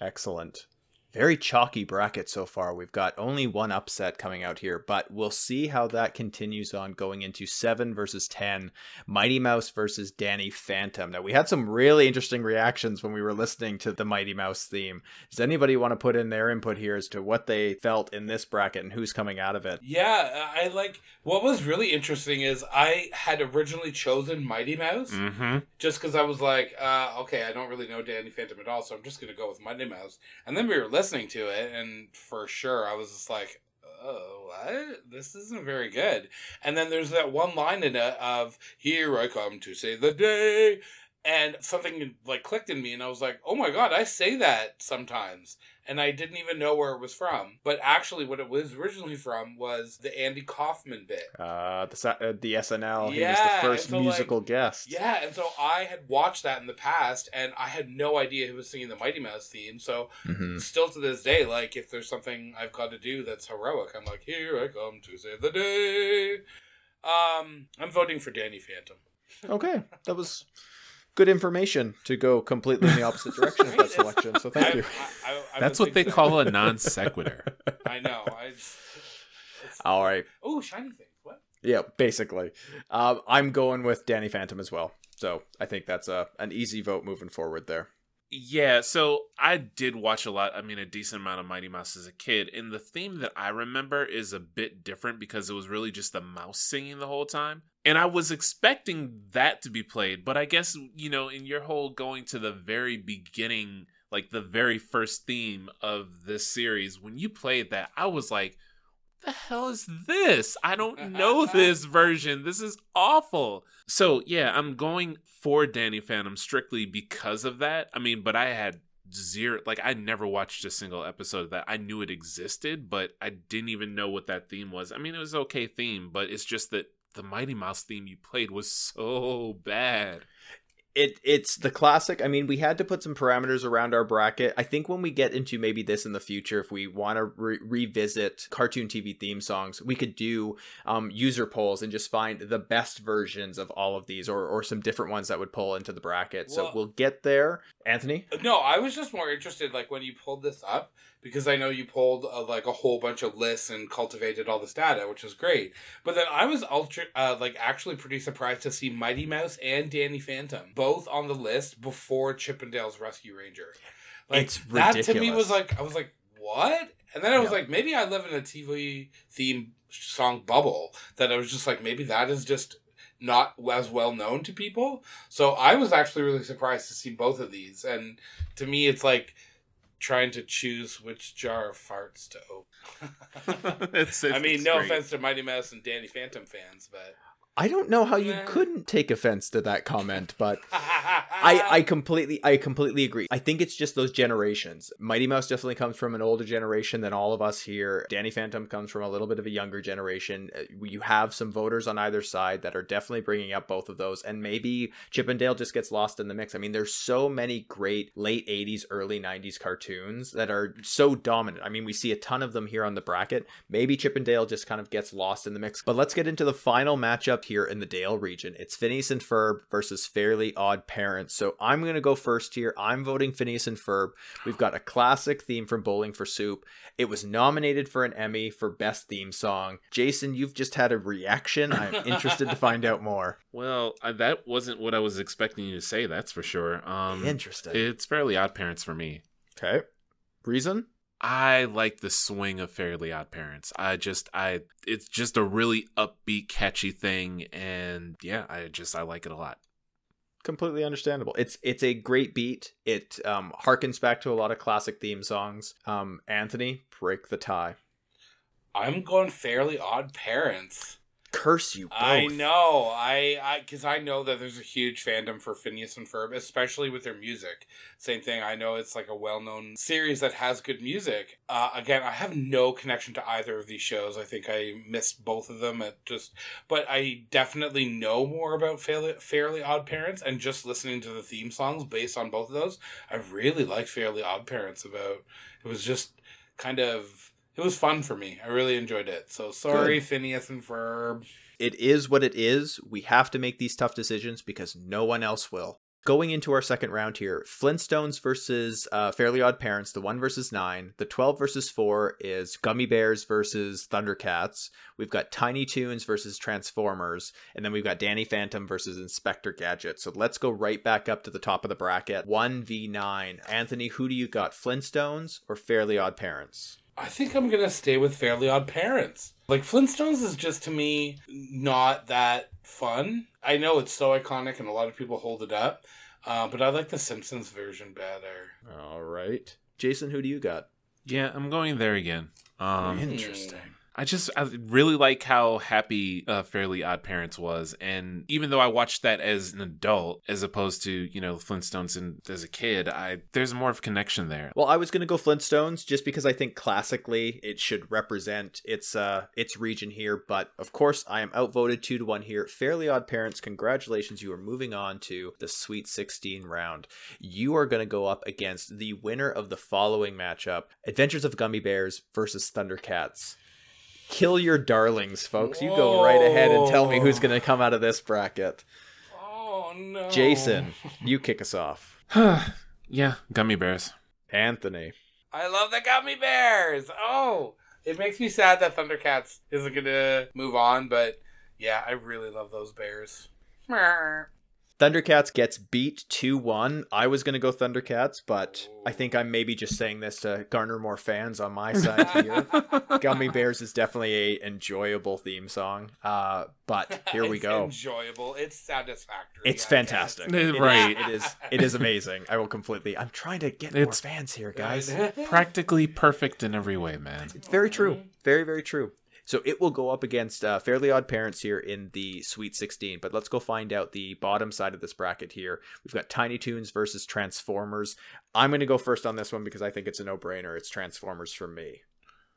Excellent very chalky bracket so far. We've got only one upset coming out here, but we'll see how that continues on going into 7 versus 10. Mighty Mouse versus Danny Phantom. Now, we had some really interesting reactions when we were listening to the Mighty Mouse theme. Does anybody want to put in their input here as to what they felt in this bracket and who's coming out of it? Yeah, I like what was really interesting is I had originally chosen Mighty Mouse mm-hmm. just because I was like, uh, okay, I don't really know Danny Phantom at all, so I'm just going to go with Mighty Mouse. And then we were listening listening to it, and for sure, I was just like, oh, what? This isn't very good. And then there's that one line in it of, here I come to save the day. And something like clicked in me and I was like, "Oh my god, I say that sometimes." And I didn't even know where it was from. But actually what it was originally from was the Andy Kaufman bit. Uh, the uh, the SNL. he was Yeah, the first so, like, musical guest. Yeah, and so I had watched that in the past and I had no idea who was singing the Mighty Mouse theme. So Mhm. still to this day, like if there's something I've got to do that's heroic, I'm like, here I come to save the day. Um, I'm voting for Danny Phantom. Okay, that was good information to go completely in the opposite direction of that selection. So thank I- you. I- I- I'm That's what they big call a non sequitur. I know. I. It's, All right. oh, shiny thing. What? Yeah, basically. Um, I'm going with Danny Phantom as well. So I think that's a an easy vote moving forward there. Yeah, so I did watch a lot, I mean, a decent amount of Mighty Mouse as a kid. And the theme that I remember is a bit different because it was really just the mouse singing the whole time. And I was expecting that to be played, but I guess, you know, in your whole going to the very beginning, like the very first theme of this series, when you played that, I was like, the hell is this? I don't know this version. This is awful. So, yeah, I'm going for Danny Phantom strictly because of that. I mean, but I had zero, like, I never watched a single episode of that. I knew it existed, but I didn't even know what that theme was. I mean, it was okay theme, but it's just that the Mighty Mouse theme you played was so bad. It it's the classic. I mean, we had to put some parameters around our bracket. I think when we get into maybe this in the future, if we want to re- revisit cartoon TV theme songs, we could do um, user polls and just find the best versions of all of these, or or some different ones that would pull into the bracket. so Well- we'll get there. Anthony, No, I was just more interested, like when you pulled this up, because I know you pulled uh, like a whole bunch of lists and cultivated all this data, which is great. But then I was ultra, uh, like actually pretty surprised to see Mighty Mouse and Danny Phantom both on the list before Chip 'n Dale's Rescue Ranger. Like It's that to me was like I was like what, and then I was Yeah. like maybe I live in a TV theme song bubble that I was just like maybe that is just not as well known to people. So I was actually really surprised to see both of these. And to me, it's like trying to choose which jar of farts to open. it's, I mean, it's no great. offense to Mighty Mouse and Danny Phantom fans, but I don't know how you couldn't take offense to that comment, but I, I completely I completely agree. I think it's just those generations. Mighty Mouse definitely comes from an older generation than all of us here. Danny Phantom comes from a little bit of a younger generation. Uh, You have some voters on either side that are definitely bringing up both of those, and maybe Chip 'n Dale just gets lost in the mix. I mean, there's so many great late '80s, early '90s cartoons that are so dominant. I mean, we see a ton of them here on the bracket. Maybe Chip 'n Dale just kind of gets lost in the mix. But let's get into the final matchup here in the Dale region. It's Phineas and Ferb versus Fairly Odd Parents. So I'm going to go first here. I'm voting Phineas and Ferb. We've got a classic theme from Bowling for Soup. It was nominated for an Emmy for Best Theme Song. Jason, you've just had a reaction. I'm interested to find out more. Well, I, that wasn't what I was expecting you to say, that's for sure. Um, Interesting. It's fairly odd parents for me. Okay. Reason? I like the swing of Fairly Odd Parents. I just I it's just a really upbeat, catchy thing and yeah, I just I like it a lot. completely understandable. It's it's a great beat. It um harkens back to a lot of classic theme songs. Um Anthony, break the tie. I'm going fairly odd parents. Curse you both. I know. I I because I know that there's a huge fandom for Phineas and Ferb, especially with their music. Same thing. I know it's like a well-known series that has good music. Uh, again, I have no connection to either of these shows. I think I missed both of them at just, but I definitely know more about Fairly, Fairly Odd Parents, and just listening to the theme songs based on both of those, I really liked Fairly Odd Parents. About it was just kind of. It was fun for me. I really enjoyed it. So sorry, Phineas and Ferb. It is what it is. We have to make these tough decisions because no one else will. Going into our second round here, Flintstones versus uh, Fairly Odd Parents, the 1 versus 9. The 12 versus 4 is Gummi Bears versus Thundercats. We've got Tiny Toons versus Transformers. And then we've got Danny Phantom versus Inspector Gadget. So let's go right back up to the top of the bracket 1v9. Anthony, who do you got, Flintstones or Fairly Odd Parents? I think I'm gonna stay with Fairly Odd Parents. Like Flintstones is just to me not that fun. I know it's so iconic and a lot of people hold it up, uh, but I like the Simpsons version better. All right. Jason, who do you got? Yeah, I'm going there again. Um Interesting. I just I really like how happy uh, Fairly Odd Parents was, and even though I watched that as an adult, as opposed to you know Flintstones and as a kid, I there's more of a connection there. Well, I was to go Flintstones just because I think classically it should represent its uh its region here, but of course I am outvoted 2 to 1 here. Fairly Odd Parents, congratulations, you are moving on to the Sweet 16 round. You are to go up against the winner of the following matchup, Adventures of Gummi Bears versus Thundercats. Kill your darlings, folks. You go right ahead and tell me who's going to come out of this bracket. Oh no. Jason, you kick us off. yeah, gummi bears. Anthony. I love the gummi bears. Oh, it makes me sad that Thundercats isn't gonna move on, but yeah, I really love those bears. Thundercats gets beat 2 1. I was going to go Thundercats, but I think I'm maybe just saying this to garner more fans on my side here. Gummi Bears is definitely a enjoyable theme song. Uh, but here we It's go. Enjoyable. It's satisfactory. It's I fantastic. guess. It is- Right. it is it is amazing. I will completely I'm trying to get It's- more fans here, guys. Practically perfect in every way, man. It's very true. Very, very true. So it will go up against uh, Fairly Odd Parents here in the Sweet 16. But let's go find out the bottom side of this bracket here. We've got Tiny Toons versus Transformers. I'm going to go first on this one because I think it's a no brainer. It's Transformers for me.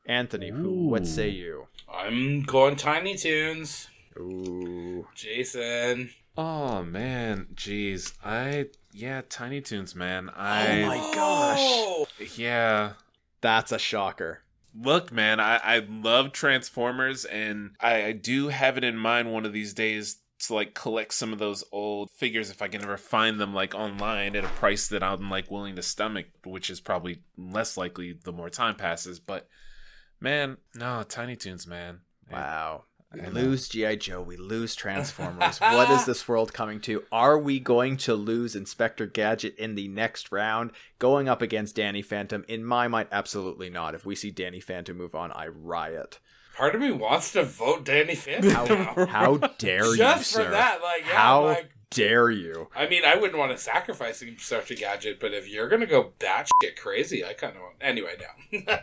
Anthony, who, what say you? I'm going Tiny Toons. Ooh. Jason. Oh man, jeez. I yeah, Tiny Toons, man. I Oh my gosh. Oh! yeah. That's a shocker. Look, man, I, I love Transformers, and I, I do have it in mind one of these days to like collect some of those old figures if I can ever find them like online at a price that I'm like willing to stomach, which is probably less likely the more time passes. But man, no, Tiny Toons, man. Wow. We I lose G.I. Joe. We lose Transformers. what is this world coming to? Are we going to lose Inspector Gadget in the next round? Going up against Danny Phantom? In my mind, absolutely not. If we see Danny Phantom move on, I riot. Part of me wants to vote Danny Phantom How, how dare you, Just for sir? that, like, yeah, how like, dare you? I mean, I wouldn't want to sacrifice Inspector Gadget, but if you're gonna go batshit crazy, I kind of want. Anyway, no.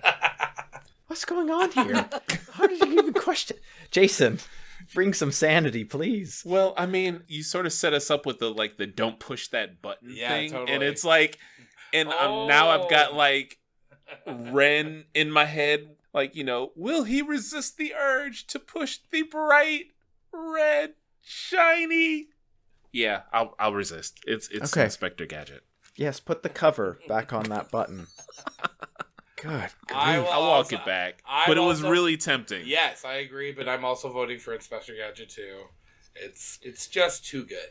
What's going on here? how did you even question? Jason, bring some sanity, please. Well, I mean, you sort of set us up with the like the don't push that button Yeah, thing, and it's like, and um, now I've got Oh. like Ren in my head, like you know, will he resist the urge to push the bright red shiny? Yeah, I'll I'll resist. It's it's Okay. Inspector Gadget. Yes, put the cover back on that button. Good. I grief. will I'll walk also- it back, I but it was also- really tempting. yes, I agree, but I'm also voting for Inspector Gadget too. It's it's just too good.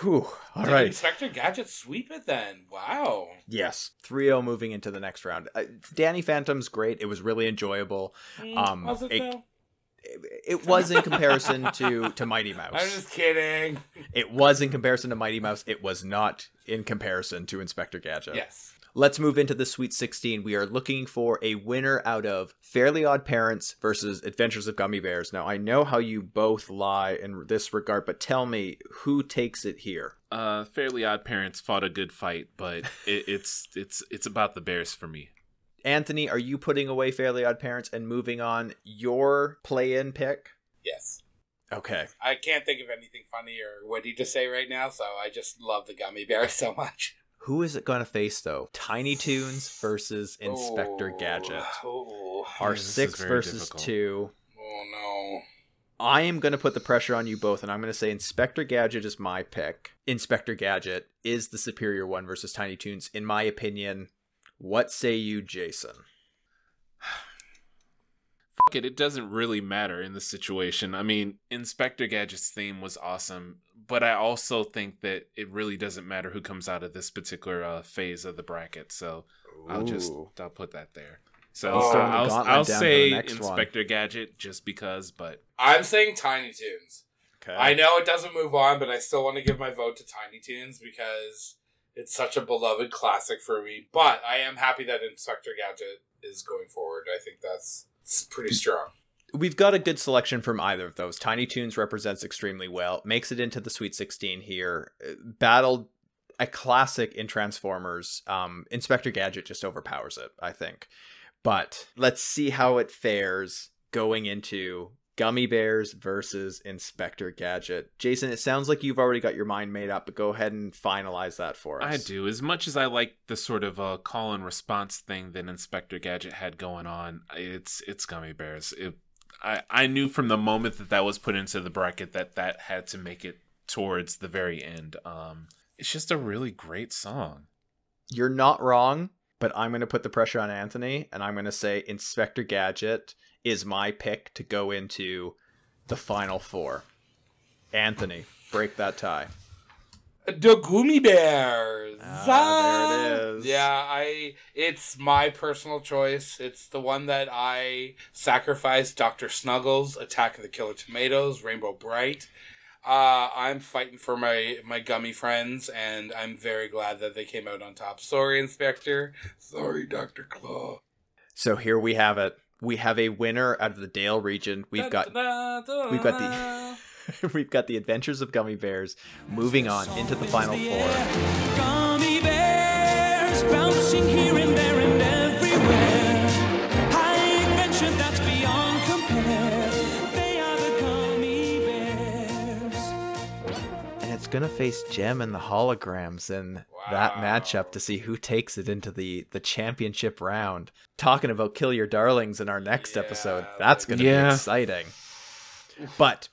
Whew. All Did right. Inspector Gadget sweep it then? Wow. Yes, 3-0 moving into the next round. Uh, Danny Phantom's great. It was really enjoyable. Um, was it it- It, it was in comparison to to Mighty Mouse. I'm just kidding. It was in comparison to Mighty Mouse. It was not in comparison to Inspector Gadget. Yes. Let's move into the Sweet 16. We are looking for a winner out of Fairly Odd Parents versus Adventures of Gummi Bears. Now, I know how you both lie in this regard, but tell me who takes it here. Uh, Fairly Odd Parents fought a good fight, but it, it's it's it's about the Bears for me. Anthony, are you putting away Fairly Odd Parents and moving on your play-in pick? Yes. Okay. I can't think of anything funny or witty to say right now, so I just love the gummy bear so much. Who is it going to face though? Tiny Toons versus Inspector Oh, Gadget. Oh, Our Yeah, six versus difficult. two. oh no. I am going to put the pressure on you both, and I'm going to say Inspector Gadget is my pick. Inspector Gadget is the superior one versus Tiny Toons, in my opinion. What say you, Jason? Fuck it, it doesn't really matter in this situation. I mean, Inspector Gadget's theme was awesome, but I also think that it really doesn't matter who comes out of this particular uh, phase of the bracket. So I'll just I'll put that there. So He's throwing the I'll, I'll down to the say next one. Inspector Gadget just because, but I'm saying Tiny Toons. Okay. I know it doesn't move on, but I still want to give my vote to Tiny Toons because it's such a beloved classic for me. But I am happy that Inspector Gadget is going forward. I think that's it's pretty strong. We've got a good selection from either of those. Tiny Toons represents extremely well, makes it into the Sweet 16 here. Uh, Battled a classic in Transformers. Um, Inspector Gadget just overpowers it, I think. But let's see how it fares going into Gummi Bears versus Inspector Gadget. Jason, it sounds like you've already got your mind made up, but go ahead and finalize that for us. I do. As much as I like the sort of uh, call and response thing that Inspector Gadget had going on, it's it's Gummi Bears. It, I I knew from the moment that that was put into the bracket that that had to make it towards the very end. Um, it's just a really great song. You're not wrong, but I'm going to put the pressure on Anthony, and I'm going to say Inspector Gadget is my pick to go into the final four. Anthony, break that tie. The Gummi Bears. Ah, there it is. Yeah, I. It's my personal choice. It's the one that I sacrificed. Doctor Snuggles, Attack of the Killer Tomatoes, Rainbow Brite. Uh, I'm fighting for my my gummy friends, and I'm very glad that they came out on top. Sorry, Inspector. Sorry, Doctor Claw. So here we have it. We have a winner out of the Dale region. We've got we've got the we've got the Adventures of Gummi Bears moving on into the final four. Gummi bears bouncing here and there and everywhere. High adventure that's beyond compare. They are the gummi bears. And it's gonna face Jem and the holograms in that matchup to see who takes it into the the championship round. Talking about kill your darlings in our next Yeah, episode. That's gonna Yeah. be exciting. But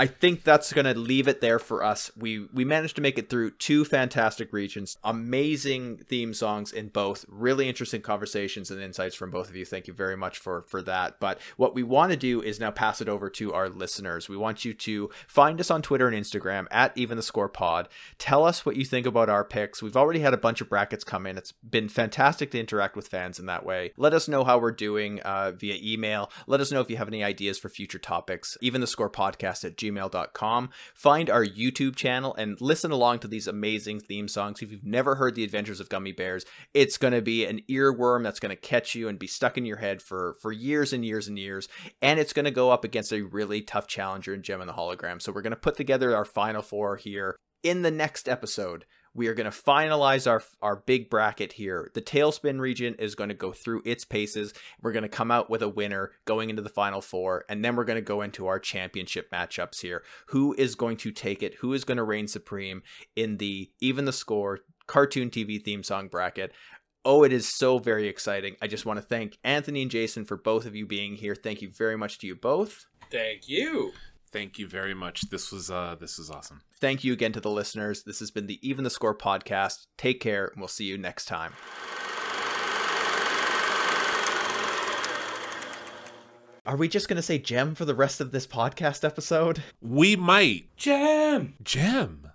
I think that's going to leave it there for us. We we managed to make it through two fantastic regions, amazing theme songs in both, really interesting conversations and insights from both of you. Thank you very much for for that. But what we want to do is now pass it over to our listeners. We want you to find us on Twitter and Instagram at Even the Score Pod. Tell us what you think about our picks. We've already had a bunch of brackets come in. It's been fantastic to interact with fans in that way. Let us know how we're doing uh, via email. Let us know if you have any ideas for future topics. Even the score podcast at gmail.com. Find our YouTube channel and listen along to these amazing theme songs. If you've never heard The Adventures of Gummi Bears, it's going to be an earworm that's going to catch you and be stuck in your head for, for years and years and years. And it's going to go up against a really tough challenger in Jem and the Hologram. So we're going to put together our final four here in the next episode we are going to finalize our our big bracket here. The TaleSpin region is going to go through its paces. We're going to come out with a winner going into the final four, and then we're going to go into our championship matchups here. Who is going to take it? Who is going to reign supreme in the even the score cartoon TV theme song bracket? Oh, it is so very exciting. I just want to thank Anthony and Jason for both of you being here. Thank you very much to you both. Thank you. Thank you very much. This was uh this was awesome. Thank you again to the listeners. This has been the Even the Score podcast. Take care, and we'll see you next time. Are we just going to say gem for the rest of this podcast episode? We might Jam. gem.